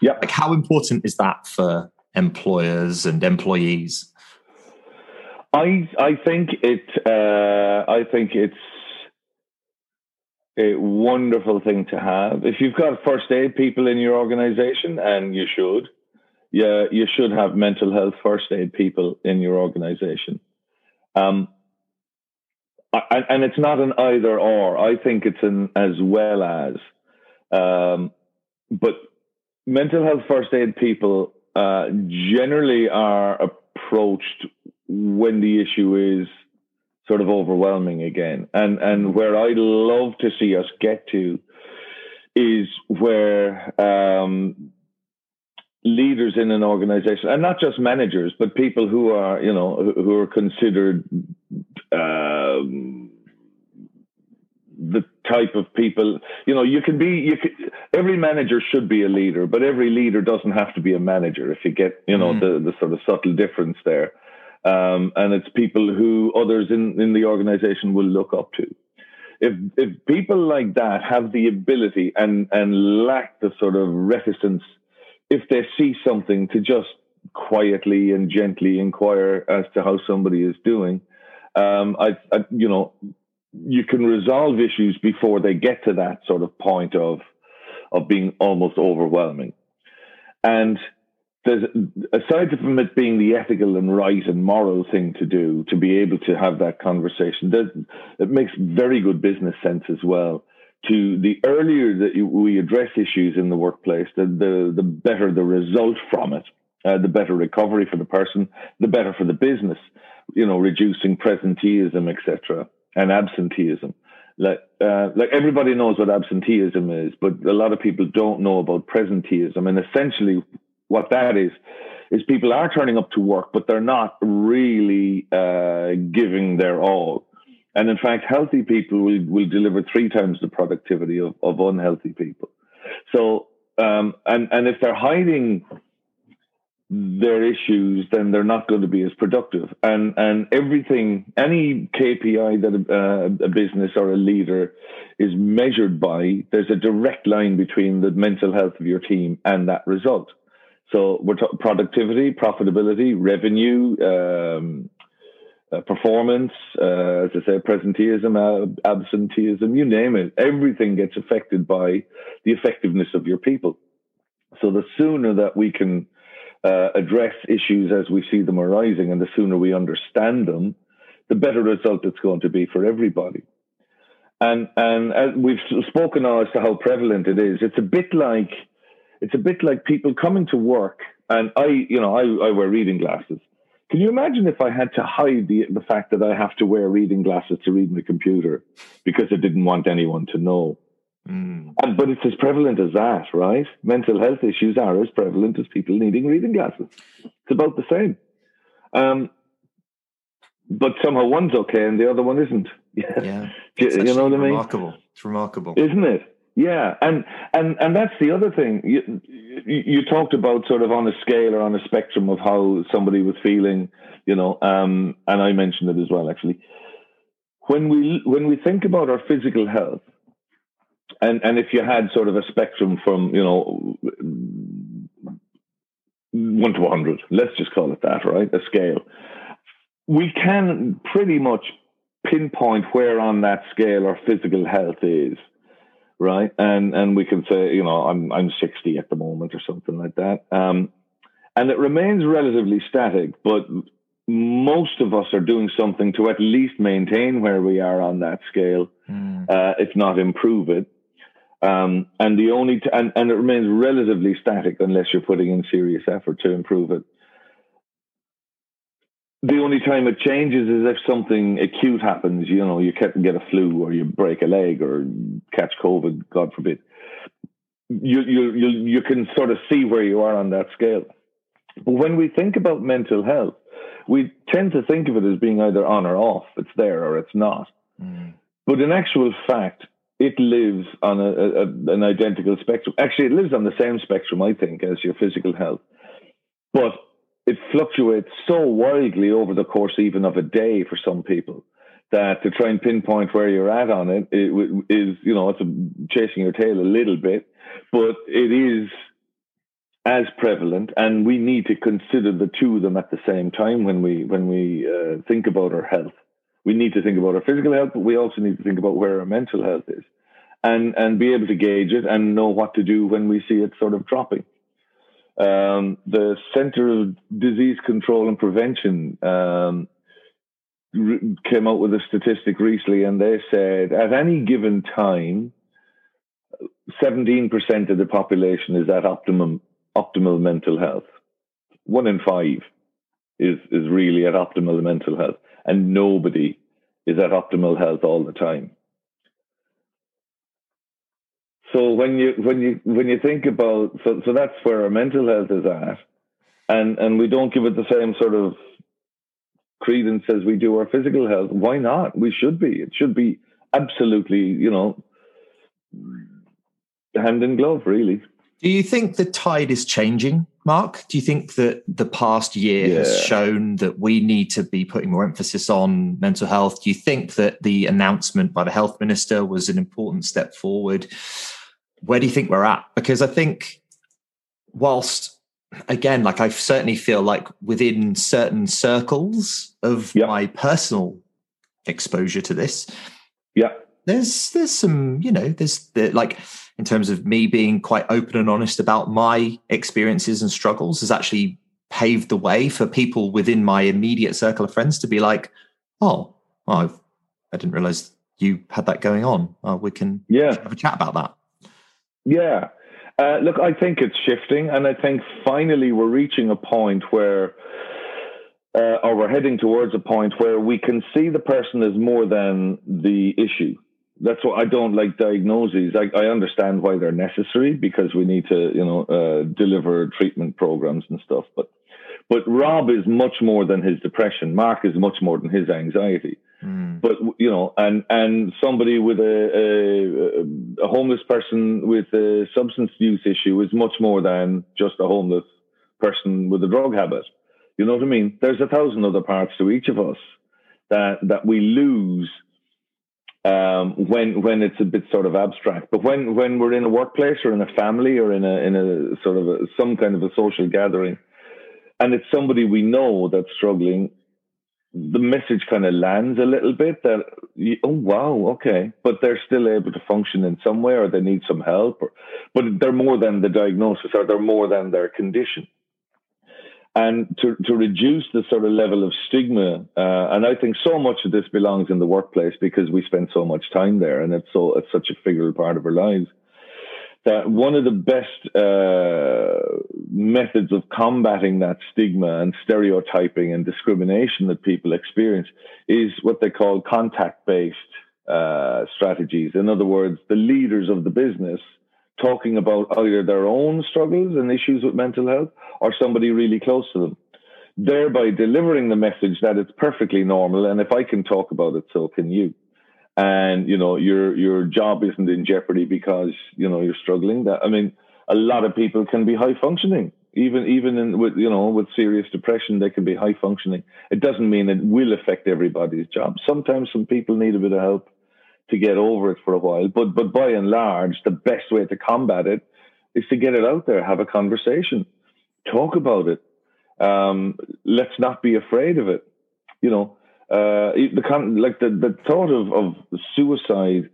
Yeah. Like how important is that for employers and employees? I I think it uh, I think it's a wonderful thing to have. If you've got first aid people in your organization, and you should, yeah, you should have mental health first aid people in your organization. Um, and, and it's not an either or. I think it's an as well as. Um, but mental health first aid people uh, generally are approached when the issue is sort of overwhelming again. And and where I love to see us get to is where um, leaders in an organization, and not just managers, but people who are you know who are considered um, type of people. You know you can be you can, every manager should be a leader but every leader doesn't have to be a manager if you get you know mm. the the sort of subtle difference there. Um, and it's people who others in in the organization will look up to. If if people like that have the ability and and lack the sort of reticence if they see something to just quietly and gently inquire as to how somebody is doing um, I, I, you know, you can resolve issues before they get to that sort of point of of being almost overwhelming. And there's aside from it being the ethical and right and moral thing to do to be able to have that conversation, it makes very good business sense as well. To the earlier that we address issues in the workplace, the the, the better the result from it. uh, the better recovery for the person, the better for the business. You know, reducing presenteeism, etc., and absenteeism. Like, uh, like everybody knows what absenteeism is, but a lot of people don't know about presenteeism. And essentially, what that is is people are turning up to work, but they're not really uh, giving their all. And in fact, healthy people will, will deliver three times the productivity of, of unhealthy people. So, um, and, and if they're hiding their issues, then they're not going to be as productive. And, and everything, any KPI that a, uh, a business or a leader is measured by, there's a direct line between the mental health of your team and that result. So we're talking productivity, profitability, revenue, um, uh, performance, uh, as I say, presenteeism, absenteeism, you name it. Everything gets affected by the effectiveness of your people. So the sooner that we can uh, address issues as we see them arising, and the sooner we understand them, the better result it's going to be for everybody. And and as we've spoken now as to how prevalent it is, it's a bit like it's a bit like people coming to work, and I, you know, I, I wear reading glasses. Can you imagine if I had to hide the, the fact that I have to wear reading glasses to read my computer because I didn't want anyone to know? Mm. And, but it's as prevalent as that, right? Mental health issues are as prevalent as people needing reading glasses. It's about the same. Um, but somehow one's okay and the other one isn't. Yeah. you, you know what I mean? It's remarkable. It's remarkable. Isn't it? Yeah, and and and that's the other thing. You, you talked about sort of on a scale or on a spectrum of how somebody was feeling, you know, um, and I mentioned it as well. Actually, when we when we think about our physical health, and and if you had sort of a spectrum from you know one to hundred, let's just call it that, right? A scale. We can pretty much pinpoint where on that scale our physical health is right? And and we can say, you know, I'm I'm 60 at the moment or something like that. Um, and it remains relatively static, but most of us are doing something to at least maintain where we are on that scale, mm. uh, if not improve it. Um, and the only t- and, and it remains relatively static unless you're putting in serious effort to improve it the only time it changes is if something acute happens. You know, you get a flu or you break a leg or catch COVID, God forbid. You you you you can sort of see where you are on that scale. But when we think about mental health, we tend to think of it as being either on or off. It's there or it's not. Mm. But in actual fact, it lives on a, a, an identical spectrum. Actually, it lives on the same spectrum, I think, as your physical health. But it fluctuates so wildly over the course even of a day for some people that to try and pinpoint where you're at on it, it is you know it's a, chasing your tail a little bit, but it is as prevalent, and we need to consider the two of them at the same time when we when we uh, think about our health. We need to think about our physical health, but we also need to think about where our mental health is, and and be able to gauge it and know what to do when we see it sort of dropping. Um, the Center of Disease Control and Prevention um, came out with a statistic recently, and they said at any given time, 17% of the population is at optimum optimal mental health. One in five is is really at optimal mental health, and nobody is at optimal health all the time. So when you when you when you think about so so that's where our mental health is at, and and we don't give it the same sort of credence as we do our physical health. Why not? We should be. It should be absolutely you know hand in glove, really. Do you think the tide is changing, Mark? Do you think that the past year yeah. has shown that we need to be putting more emphasis on mental health? Do you think that the announcement by the health minister was an important step forward? where do you think we're at? Because I think, whilst again, like I certainly feel like within certain circles of yep. my personal exposure to this, yeah, there's there's some you know there's the, like in terms of me being quite open and honest about my experiences and struggles has actually paved the way for people within my immediate circle of friends to be like, oh, well, I didn't realize you had that going on. Uh, we can yeah. have a chat about that. Yeah. Uh, look, I think it's shifting, and I think finally we're reaching a point where, uh, or we're heading towards a point where we can see the person as more than the issue. That's what I don't like diagnoses. I, I understand why they're necessary because we need to, you know, uh, deliver treatment programs and stuff. But, but Rob is much more than his depression. Mark is much more than his anxiety. Mm. But you know, and and somebody with a, a, a homeless person with a substance use issue is much more than just a homeless person with a drug habit. You know what I mean? There's a thousand other parts to each of us that that we lose um, when when it's a bit sort of abstract. But when when we're in a workplace or in a family or in a in a sort of a, some kind of a social gathering, and it's somebody we know that's struggling, the message kind of lands a little bit that oh wow okay but they're still able to function in some way or they need some help or, but they're more than the diagnosis or they're more than their condition and to, to reduce the sort of level of stigma uh, and i think so much of this belongs in the workplace because we spend so much time there and it's so it's such a figural part of our lives that one of the best uh, methods of combating that stigma and stereotyping and discrimination that people experience is what they call contact based uh, strategies. In other words, the leaders of the business talking about either their own struggles and issues with mental health or somebody really close to them, thereby delivering the message that it's perfectly normal. And if I can talk about it, so can you. And you know your your job isn't in jeopardy because you know you're struggling. That i mean a lot of people can be high functioning. Even even in with you know with serious depression they can be high functioning. It doesn't mean it will affect everybody's job. Sometimes some people need a bit of help to get over it for a while but but by and large the best way to combat it is to get it out there have a conversation talk about it um, let's not be afraid of it you know uh, the like the, the thought of, of suicide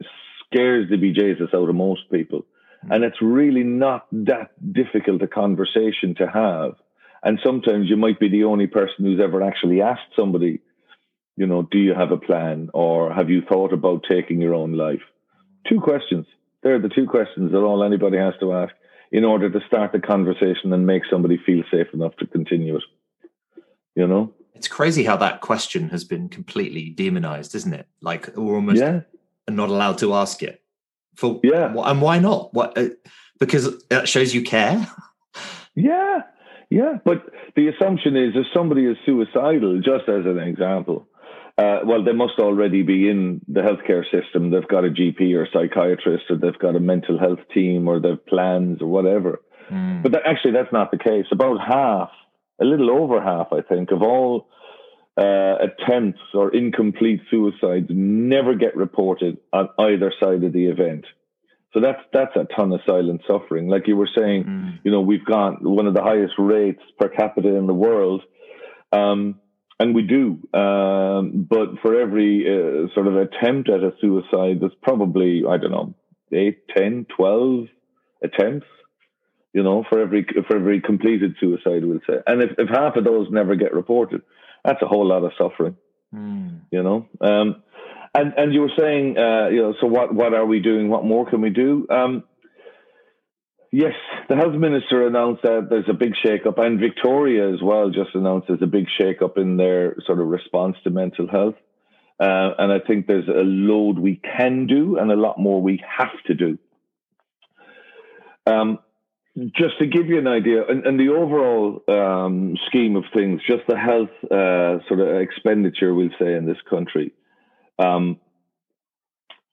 scares the bejesus out of most people. And it's really not that difficult a conversation to have. And sometimes you might be the only person who's ever actually asked somebody, you know, do you have a plan or have you thought about taking your own life? Two questions. They're the two questions that all anybody has to ask in order to start the conversation and make somebody feel safe enough to continue it. You know? It's crazy how that question has been completely demonized, isn't it? Like we're almost yeah. not allowed to ask it. For yeah, and why not? What? Uh, because that shows you care. Yeah, yeah. But the assumption is, if somebody is suicidal, just as an example, uh, well, they must already be in the healthcare system. They've got a GP or a psychiatrist, or they've got a mental health team, or they've plans, or whatever. Mm. But that, actually, that's not the case. About half a little over half, I think, of all uh, attempts or incomplete suicides never get reported on either side of the event. So that's that's a ton of silent suffering. Like you were saying, mm. you know, we've got one of the highest rates per capita in the world, um, and we do. Um, but for every uh, sort of attempt at a suicide, there's probably I don't know, 8, 10, 12 attempts you know, for every for every completed suicide, we'll say. And if, if half of those never get reported, that's a whole lot of suffering. Mm. You know, um, and and you were saying, uh, you know, so what what are we doing? What more can we do? Um, yes, the health minister announced that there's a big shake-up, and Victoria as well just announced there's a big shake-up in their sort of response to mental health. Uh, and I think there's a load we can do and a lot more we have to do. Um, just to give you an idea, and, and the overall um, scheme of things, just the health uh, sort of expenditure, we'll say, in this country, um,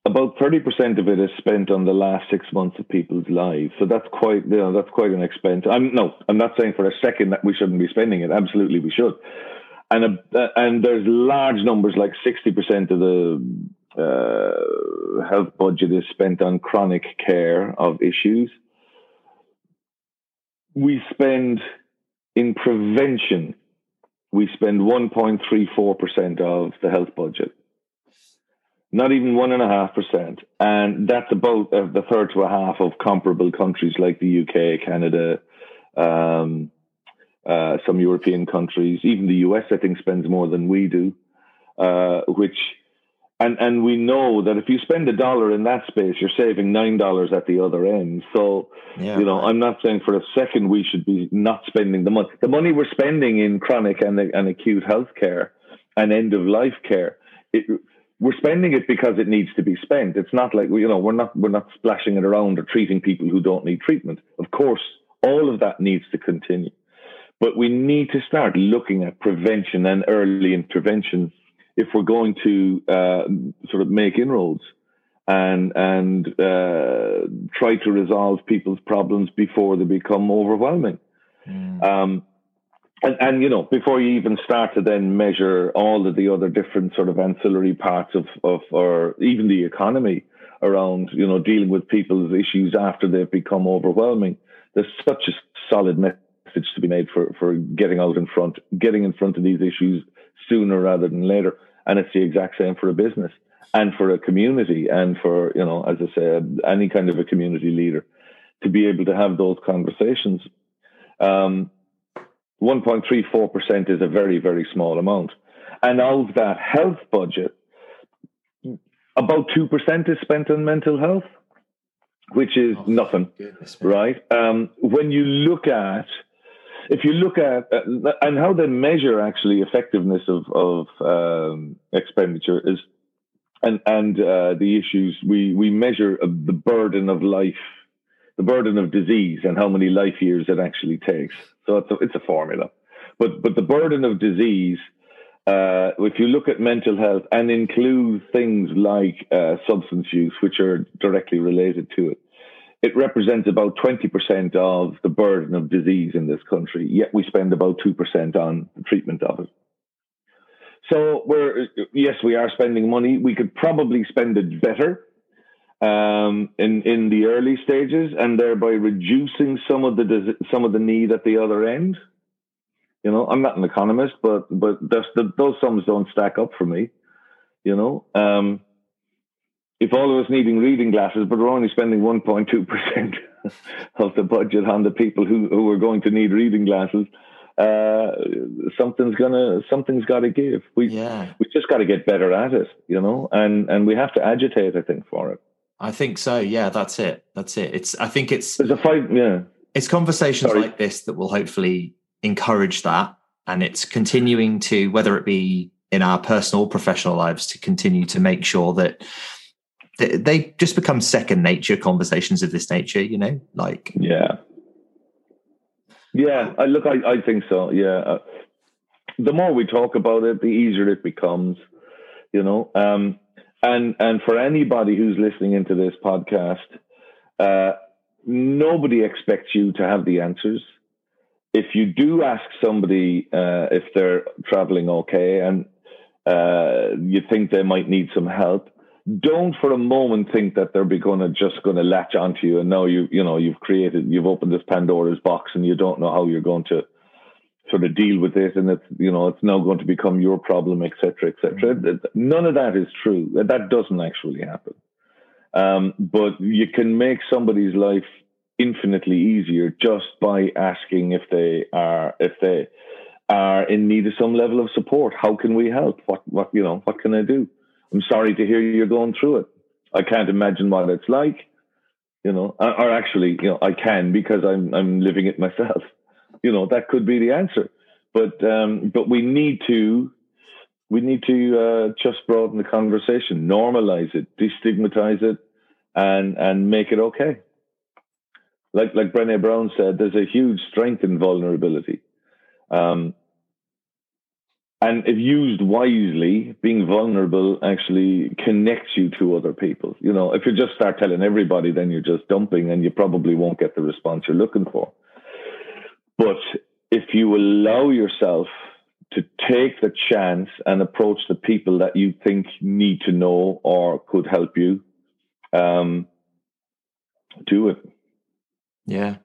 about thirty percent of it is spent on the last six months of people's lives. So that's quite, you know, that's quite an expense. I'm no, I'm not saying for a second that we shouldn't be spending it. Absolutely, we should. And uh, and there's large numbers, like sixty percent of the uh, health budget is spent on chronic care of issues we spend in prevention, we spend 1.34% of the health budget. Not even one and a half percent. And that's about uh, the third to a half of comparable countries like the UK, Canada, um, uh, some European countries. Even the US, I think, spends more than we do, uh, which and and we know that if you spend a dollar in that space, you're saving nine dollars at the other end. So Yeah, you know, right. I'm not saying for a second we should be not spending the money. The money we're spending in chronic and, and acute health care and end of life care, it, we're spending it because it needs to be spent. It's not like you know we're not we're not splashing it around or treating people who don't need treatment. Of course, all of that needs to continue, but we need to start looking at prevention and early intervention if we're going to uh, sort of make inroads and and uh, try to resolve people's problems before they become overwhelming. Mm. Um, and, and you know, before you even start to then measure all of the other different sort of ancillary parts of of or even the economy around you know dealing with people's issues after they've become overwhelming, there's such a solid message to be made for for getting out in front, getting in front of these issues sooner rather than later. And it's the exact same for a business and for a community and for you know, as I said, any kind of a community leader to be able to have those conversations. Um, 1.34% is a very, very small amount. And of that health budget, about 2% is spent on mental health, which is Oh, nothing, Goodness right? Um, when you look at, if you look at, uh, and how they measure actually effectiveness of, of um, expenditure is, and, and uh, the issues, we, we measure uh, the burden of life, the burden of disease and how many life years it actually takes. So it's a, it's a formula. But, but the burden of disease, uh, if you look at mental health and include things like uh, substance use, which are directly related to it, it represents about 20% of the burden of disease in this country, yet we spend about 2% on the treatment of it. So we're, yes, we are spending money. We could probably spend it better um, in in the early stages, and thereby reducing some of the some of the need at the other end. You know, I'm not an economist, but but that's the, those sums don't stack up for me. You know, um, if all of us needing reading glasses, but we're only spending 1.2 percent of the budget on the people who who are going to need reading glasses, uh, something's gonna something's got to give. We Yeah, we just got to get better at it, you know, and and we have to agitate, I think, for it. I think so. Yeah, that's it. That's it. It's. I think it's There's a fight, yeah, it's conversations Sorry. like this that will hopefully encourage that, and it's continuing to whether it be in our personal or professional lives to continue to make sure that they, they just become second nature conversations of this nature. You know, like yeah, yeah. I look, I, I think so. Yeah, uh, the more we talk about it, the easier it becomes, you know. Um, and and for anybody who's listening into this podcast, uh, nobody expects you to have the answers. If you do ask somebody uh, if they're traveling okay and uh, you think they might need some help, don't for a moment think that they're going to just going to latch onto you and now you you know you've created you've opened this Pandora's box and you don't know how you're going to sort of deal with it and it's you know it's now going to become your problem etc etc none of that is true. That doesn't actually happen. Um, but you can make somebody's life infinitely easier just by asking if they are if they are in need of some level of support. How can we help? What what you know what can i do? I'm sorry to hear you're going through it. I can't imagine what it's like you know or or actually you know i can because i'm i'm living it myself you know that could be the answer but um but we need to we need to uh, just broaden the conversation normalize it destigmatize it and and make it okay like like Brené Brown said, there's a huge strength in vulnerability. Um, and if used wisely, being vulnerable actually connects you to other people. You know, if you just start telling everybody, then you're just dumping and you probably won't get the response you're looking for. But if you allow yourself to take the chance and approach the people that you think need to know or could help you, um, do it. Yeah.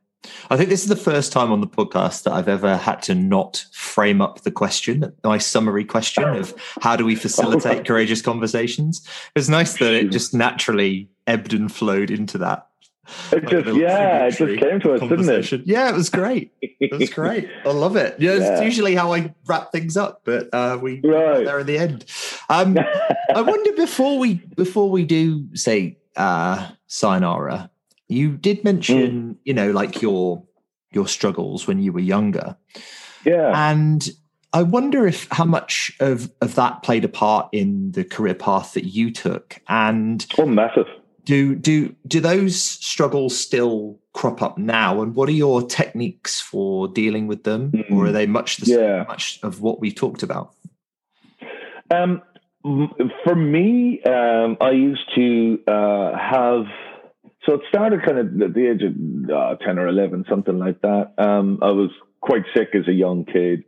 I think this is the first time on the podcast that I've ever had to not frame up the question, my summary question of how do we facilitate courageous conversations. It's nice that it just naturally ebbed and flowed into that. It Like just, yeah, it just came to us, didn't it? Yeah, it was great. It was great. I love it. Yeah, it's usually how I wrap things up, but uh, we Right. got there in the end. Um, I wonder before we before we do say uh, sayonara, you did mention mm. you know like your your struggles when you were younger. Yeah, and I wonder if how much of of that played a part in the career path that you took, and oh, massive. Do do do those struggles still crop up now? And what are your techniques for dealing with them, mm. or are they much the yeah. same, much of what we talked about? Um, for me, um, I used to uh, have. So it started kind of at the age of uh, ten or eleven, something like that. Um, I was quite sick as a young kid,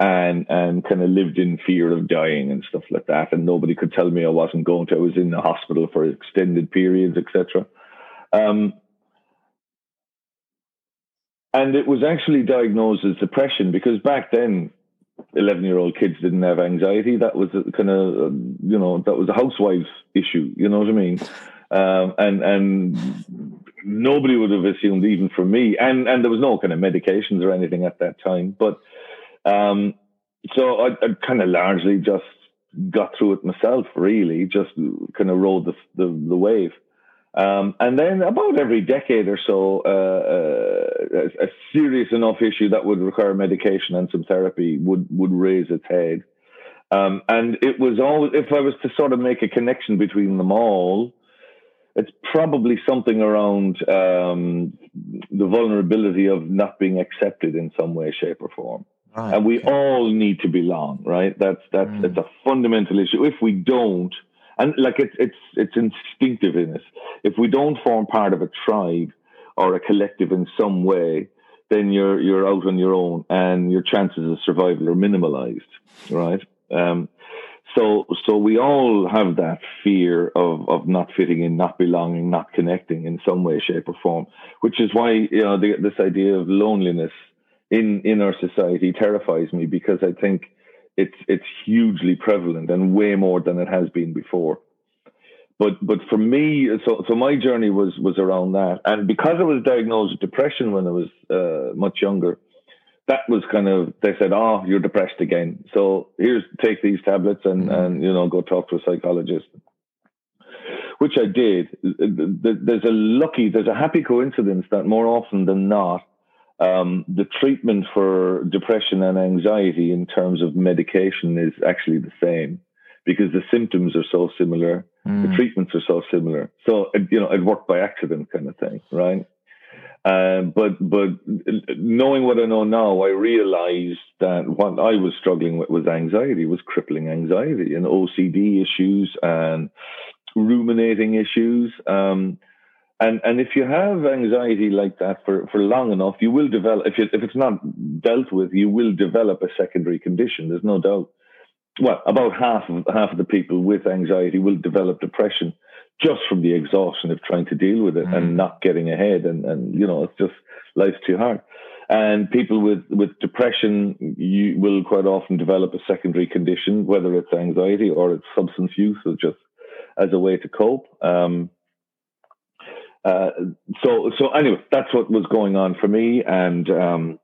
and and kind of lived in fear of dying and stuff like that. And nobody could tell me I wasn't going to. I was in the hospital for extended periods, etc. Um, and it was actually diagnosed as depression because back then 11 year old kids didn't have anxiety. That was kind of, you know, that was a housewife's issue. You know what I mean? Um, and, and nobody would have assumed even for me, and, and there was no kind of medications or anything at that time. But, um, so I, I kind of largely just got through it myself, really, just kind of rode the, the, the wave. Um, and then about every decade or so, uh, uh, a, a, serious enough issue that would require medication and some therapy would, would raise its head. Um, and it was always, if I was to sort of make a connection between them all, it's probably something around um, the vulnerability of not being accepted in some way, shape, or form. Right, and we all need to belong, right? That's that's mm. it's a fundamental issue. If we don't, and like it's it's it's instinctive in us. If we don't form part of a tribe or a collective in some way, then you're you're out on your own, and your chances of survival are minimalized, right? Um, so so we all have that fear of of not fitting in, not belonging, not connecting in some way, shape, or form. Which is why you know the, this idea of loneliness in in our society terrifies me because I think it's it's hugely prevalent and way more than it has been before. But but for me, so so my journey was was around that, and because I was diagnosed with depression when I was uh, much younger, that was kind of they said, "Oh, you're depressed again. So here's take these tablets and mm-hmm. and you know go talk to a psychologist." Which I did. There's a lucky, there's a happy coincidence that more often than not, um, the treatment for depression and anxiety in terms of medication is actually the same because the symptoms are so similar, mm. the treatments are so similar. So you know, it worked by accident, kind of thing, right? Um, but but knowing what I know now, I realized that what I was struggling with was anxiety, was crippling anxiety and OCD issues and ruminating issues. Um, and and if you have anxiety like that for, for long enough, you will develop. If you, if it's not dealt with, you will develop a secondary condition. There's no doubt. Well, about half of half of the people with anxiety will develop depression just from the exhaustion of trying to deal with it mm. and not getting ahead. And and you know, it's just life's too hard. And people with, with depression, you will quite often develop a secondary condition, whether it's anxiety or it's substance use, or just as a way to cope. Um, uh, so so anyway, that's what was going on for me, and um,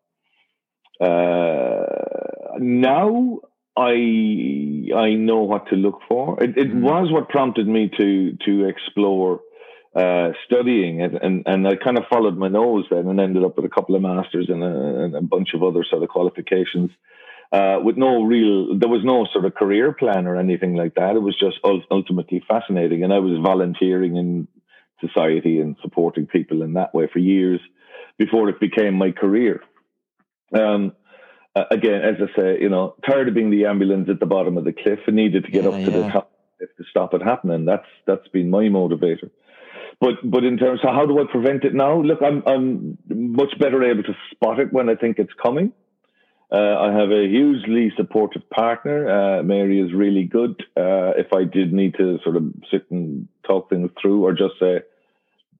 uh, now I I know what to look for. It, it mm. was what prompted me to to explore uh, studying it, and and I kind of followed my nose then, and ended up with a couple of masters and a, and a bunch of other sort of qualifications. Uh, with no real, there was no sort of career plan or anything like that. It was just ultimately fascinating, and I was volunteering in society and supporting people in that way for years before it became my career. Um, again, as I say, you know, tired of being the ambulance at the bottom of the cliff and needed to get yeah, up to yeah. the top to stop it happening. That's that's been my motivator. But but in terms of how do I prevent it now? Look, I'm I'm much better able to spot it when I think it's coming. Uh, I have a hugely supportive partner. Uh, Mary is really good. Uh, if I did need to sort of sit and talk things through, or just say,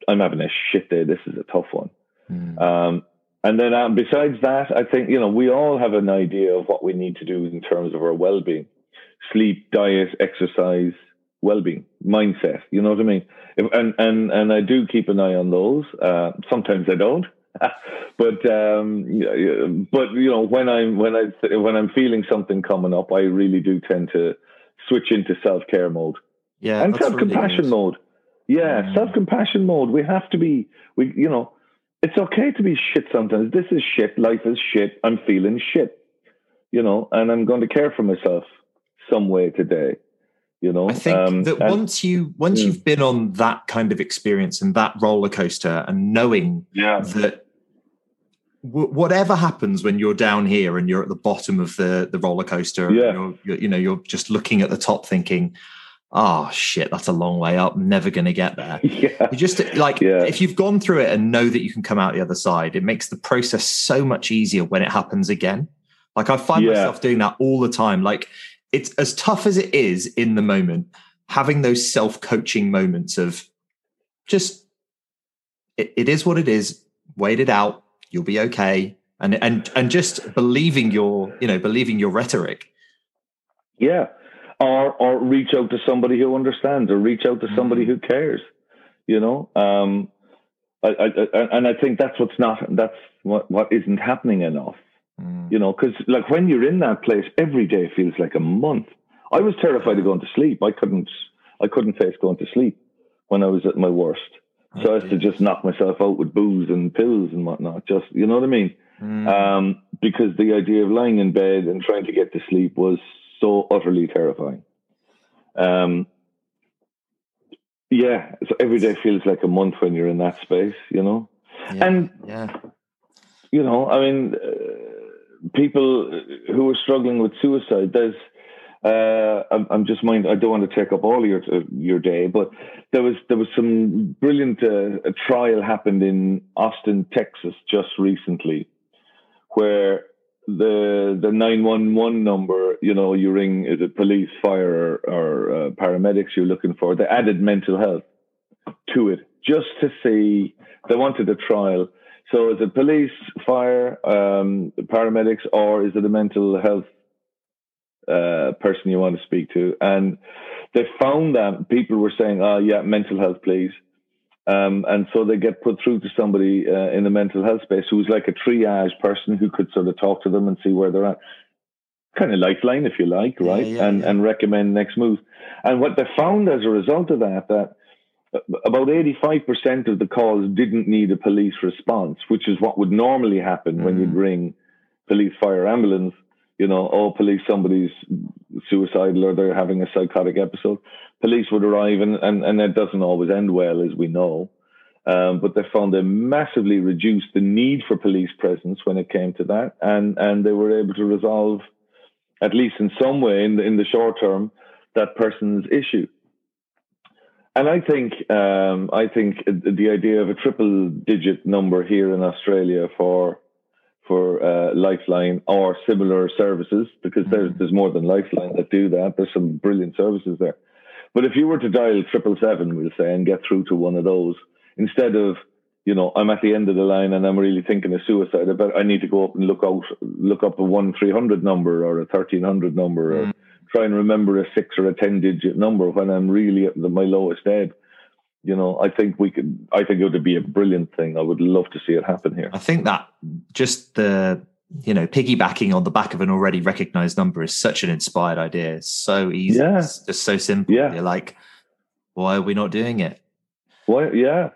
"I'm having a shit day. This is a tough one." Mm. Um, and then, um, besides that, I think you know we all have an idea of what we need to do in terms of our well-being: sleep, diet, exercise, well-being, mindset. You know what I mean? If, and and and I do keep an eye on those. Uh, sometimes I don't. but um, but you know when I'm when I when I'm feeling something coming up, I really do tend to switch into self care mode Yeah, and self compassion really mode. Yeah, Mm. self compassion mode. We have to be. We, you know, it's okay to be shit sometimes. This is shit. Life is shit. I'm feeling shit. You know, and I'm going to care for myself some way today. You know, I think Um, that and- once you once Yeah. you've been on that kind of experience and that roller coaster and knowing yeah, that w- whatever happens when you're down here and you're at the bottom of the the roller coaster, and Yeah. you're, you're, you know, you're just looking at the top, thinking, "Oh shit, that's a long way up. Never going to get there." yeah, You just like Yeah. if you've gone through it and know that you can come out the other side, it makes the process so much easier when it happens again. Like I find Yeah. myself doing that all the time. Like it's as tough as it is in the moment, having those self-coaching moments of just it, it is what it is, wait it out, you'll be okay. And and and just believing your, you know, believing your rhetoric. yeah. Or or reach out to somebody who understands, or reach out to somebody Mm. who cares. You know, um, I, I, I, and I think that's what's not. That's what what isn't happening enough. Mm. you know because like when you're in that place every day feels like a month i was terrified of going to sleep i couldn't i couldn't face going to sleep when i was at my worst so i used to just knock myself out with booze and pills and whatnot just you know what i mean Mm. um, because the idea of lying in bed and trying to get to sleep was so utterly terrifying um, yeah so every day feels like a month when you're in that space you know Yeah. and yeah. you know, I mean, uh, people who are struggling with suicide. There's, uh, I'm, I'm just mind. I don't want to take up all your uh, your day, but there was there was some brilliant uh, trial happened in Austin, Texas, just recently, where the the nine one one number, you know, you ring is it police, fire, or, or uh, paramedics you're looking for. They added mental health to it just to see. They wanted a trial. So is it police, fire, um, paramedics, or is it a mental health uh, person you want to speak to? And they found that people were saying, "Oh, yeah, mental health, please." Um, and so they get put through to somebody uh, in the mental health space who's like a triage person who could sort of talk to them and see where they're at. Kind of lifeline, if you like, right? yeah, and yeah. and recommend next move. And what they found as a result of that, that about 85% of the calls didn't need a police response, which is what would normally happen when Mm. you'd ring police, fire, ambulance. You know, oh, police, somebody's suicidal or they're having a psychotic episode. Police would arrive, and, and, and it doesn't always end well, as we know. Um, but they found they massively reduced the need for police presence when it came to that, and, and they were able to resolve, at least in some way, in the, in the short term, that person's issue. And I think um, I think the idea of a triple digit number here in Australia for for uh, Lifeline or similar services, because there's there's more than Lifeline that do that. There's some brilliant services there. But if you were to dial triple seven, we'll say, and get through to one of those, instead of you know, I'm at the end of the line and I'm really thinking of suicide. I bet I need to go up and look out, look up a one three hundred number or a thirteen hundred number, or Mm. try and remember a six or a ten digit number when I'm really at the, my lowest ebb. You know, I think we could. I think it would be a brilliant thing. I would love to see it happen here. I think that just the you know piggybacking on the back of an already recognized number is such an inspired idea. It's so easy. Yeah. It's just so simple. Yeah. You're like, why are we not doing it? Why? Yeah,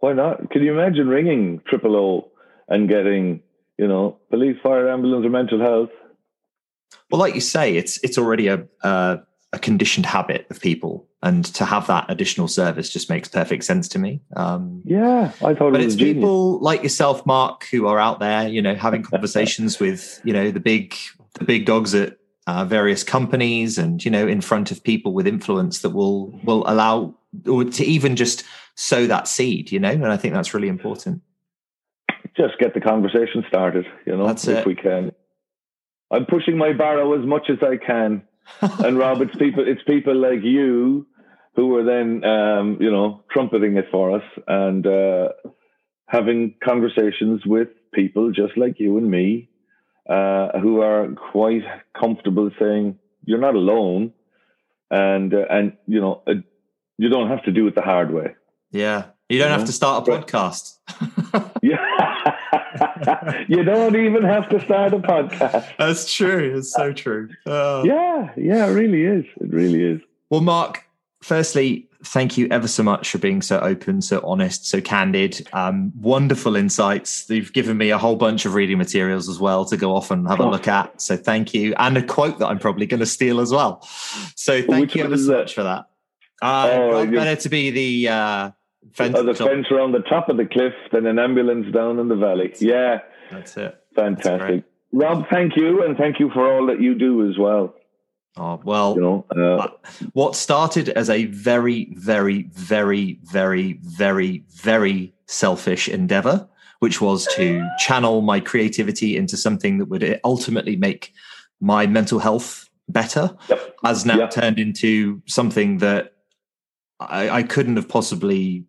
why not? Can you imagine ringing triple O and getting, you know, police, fire, ambulance, or mental health? Well, like you say, it's it's already a a, a conditioned habit of people, and to have that additional service just makes perfect sense to me. Um, Yeah, I thought but it it's was genius. But it's people like yourself, Mark, who are out there, you know, having conversations with you know the big the big dogs at uh, various companies, and you know, in front of people with influence that will will allow or to even just sow that seed, you know, and I think that's really important. Just get the conversation started. You know, That's if it. we can. I'm pushing my barrow as much as I can. and Rob, it's people, it's people like you who are then, um, you know, trumpeting it for us and uh, having conversations with people just like you and me, uh, who are quite comfortable saying you're not alone, and uh, and you know, uh, you don't have to do it the hard way. Yeah, you don't You have know? to start a podcast. Yeah. you don't even have to start a podcast. That's true. It's so true. Oh. Yeah, yeah, it really is. It really is. Well, Mark, firstly, thank you ever so much for being so open, so honest, so candid. Um, wonderful insights. You've given me a whole bunch of reading materials as well to go off and have a Oh. look at. So thank you. And a quote that I'm probably going to steal as well. So thank Which you ever so much for that. Uh, Oh, better to be the uh, fence. Oh, the fence around the top of the cliff, then an ambulance down in the valley. Yeah, That's it. fantastic. Rob, thank you, and thank you for all that you do as well. Oh, well, You know, uh, what started as a very, very, very, very, very, very selfish endeavor, which was to channel my creativity into something that would ultimately make my mental health better, Yep. has now Yep. turned into something that I, I couldn't have possibly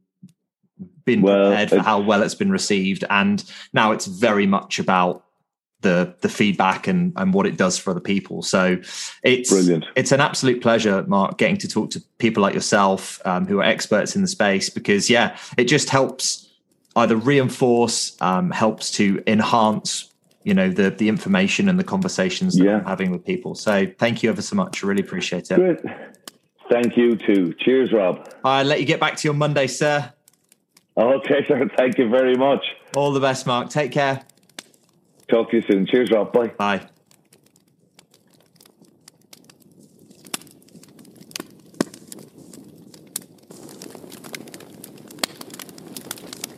been Well, prepared for how well it's been received. And now it's very much about the the feedback and and what it does for other people. So it's Brilliant. It's an absolute pleasure, Mark, getting to talk to people like yourself um, who are experts in the space because yeah, it just helps either reinforce, um, helps to enhance, you know, the the information and the conversations that Yeah. I'm having with people. So thank you ever so much. I really appreciate it. Thank you too. Cheers, Rob. I'll let you get back to your Monday, sir. Okay, sir. Thank you very much. All the best, Mark. Take care. Talk to you soon. Cheers, Rob. Bye. Bye.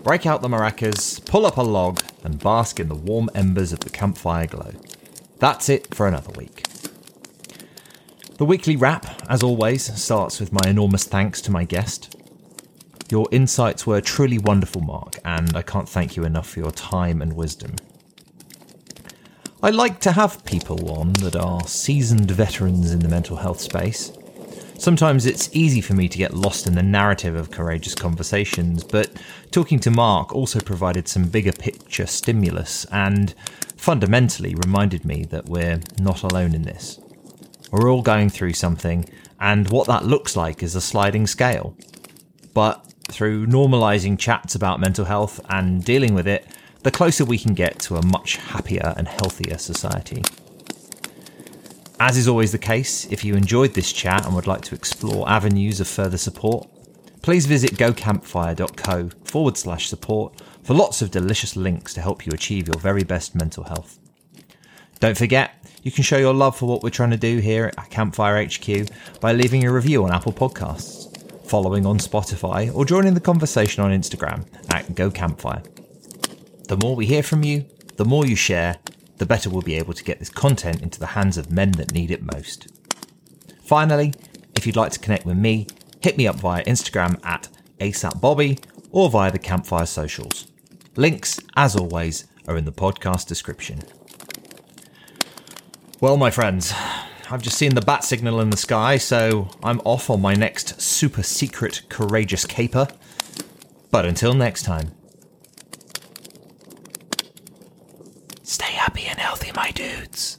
Break out the maracas, pull up a log, and bask in the warm embers of the campfire glow. That's it for another week. The weekly wrap, as always, starts with my enormous thanks to my guest. Your insights were truly wonderful, Mark, and I can't thank you enough for your time and wisdom. I like to have people on that are seasoned veterans in the mental health space. Sometimes it's easy for me to get lost in the narrative of courageous conversations, but talking to Mark also provided some bigger picture stimulus and fundamentally reminded me that we're not alone in this. We're all going through something, and what that looks like is a sliding scale. But through normalizing chats about mental health and dealing with it, the closer we can get to a much happier and healthier society. As is always the case, if you enjoyed this chat and would like to explore avenues of further support, please visit gocampfire.co forward slash support for lots of delicious links to help you achieve your very best mental health. Don't forget, you can show your love for what we're trying to do here at Campfire HQ by leaving a review on Apple Podcasts, following on Spotify, or joining the conversation on Instagram at GoCampfire. The more we hear from you, the more you share, the better we'll be able to get this content into the hands of men that need it most. Finally, if you'd like to connect with me, hit me up via Instagram at ASAPBobby or via the Campfire socials. Links, as always, are in the podcast description. Well, my friends, I've just seen the bat signal in the sky, so I'm off on my next super secret courageous caper. But until next time, happy and healthy, my dudes.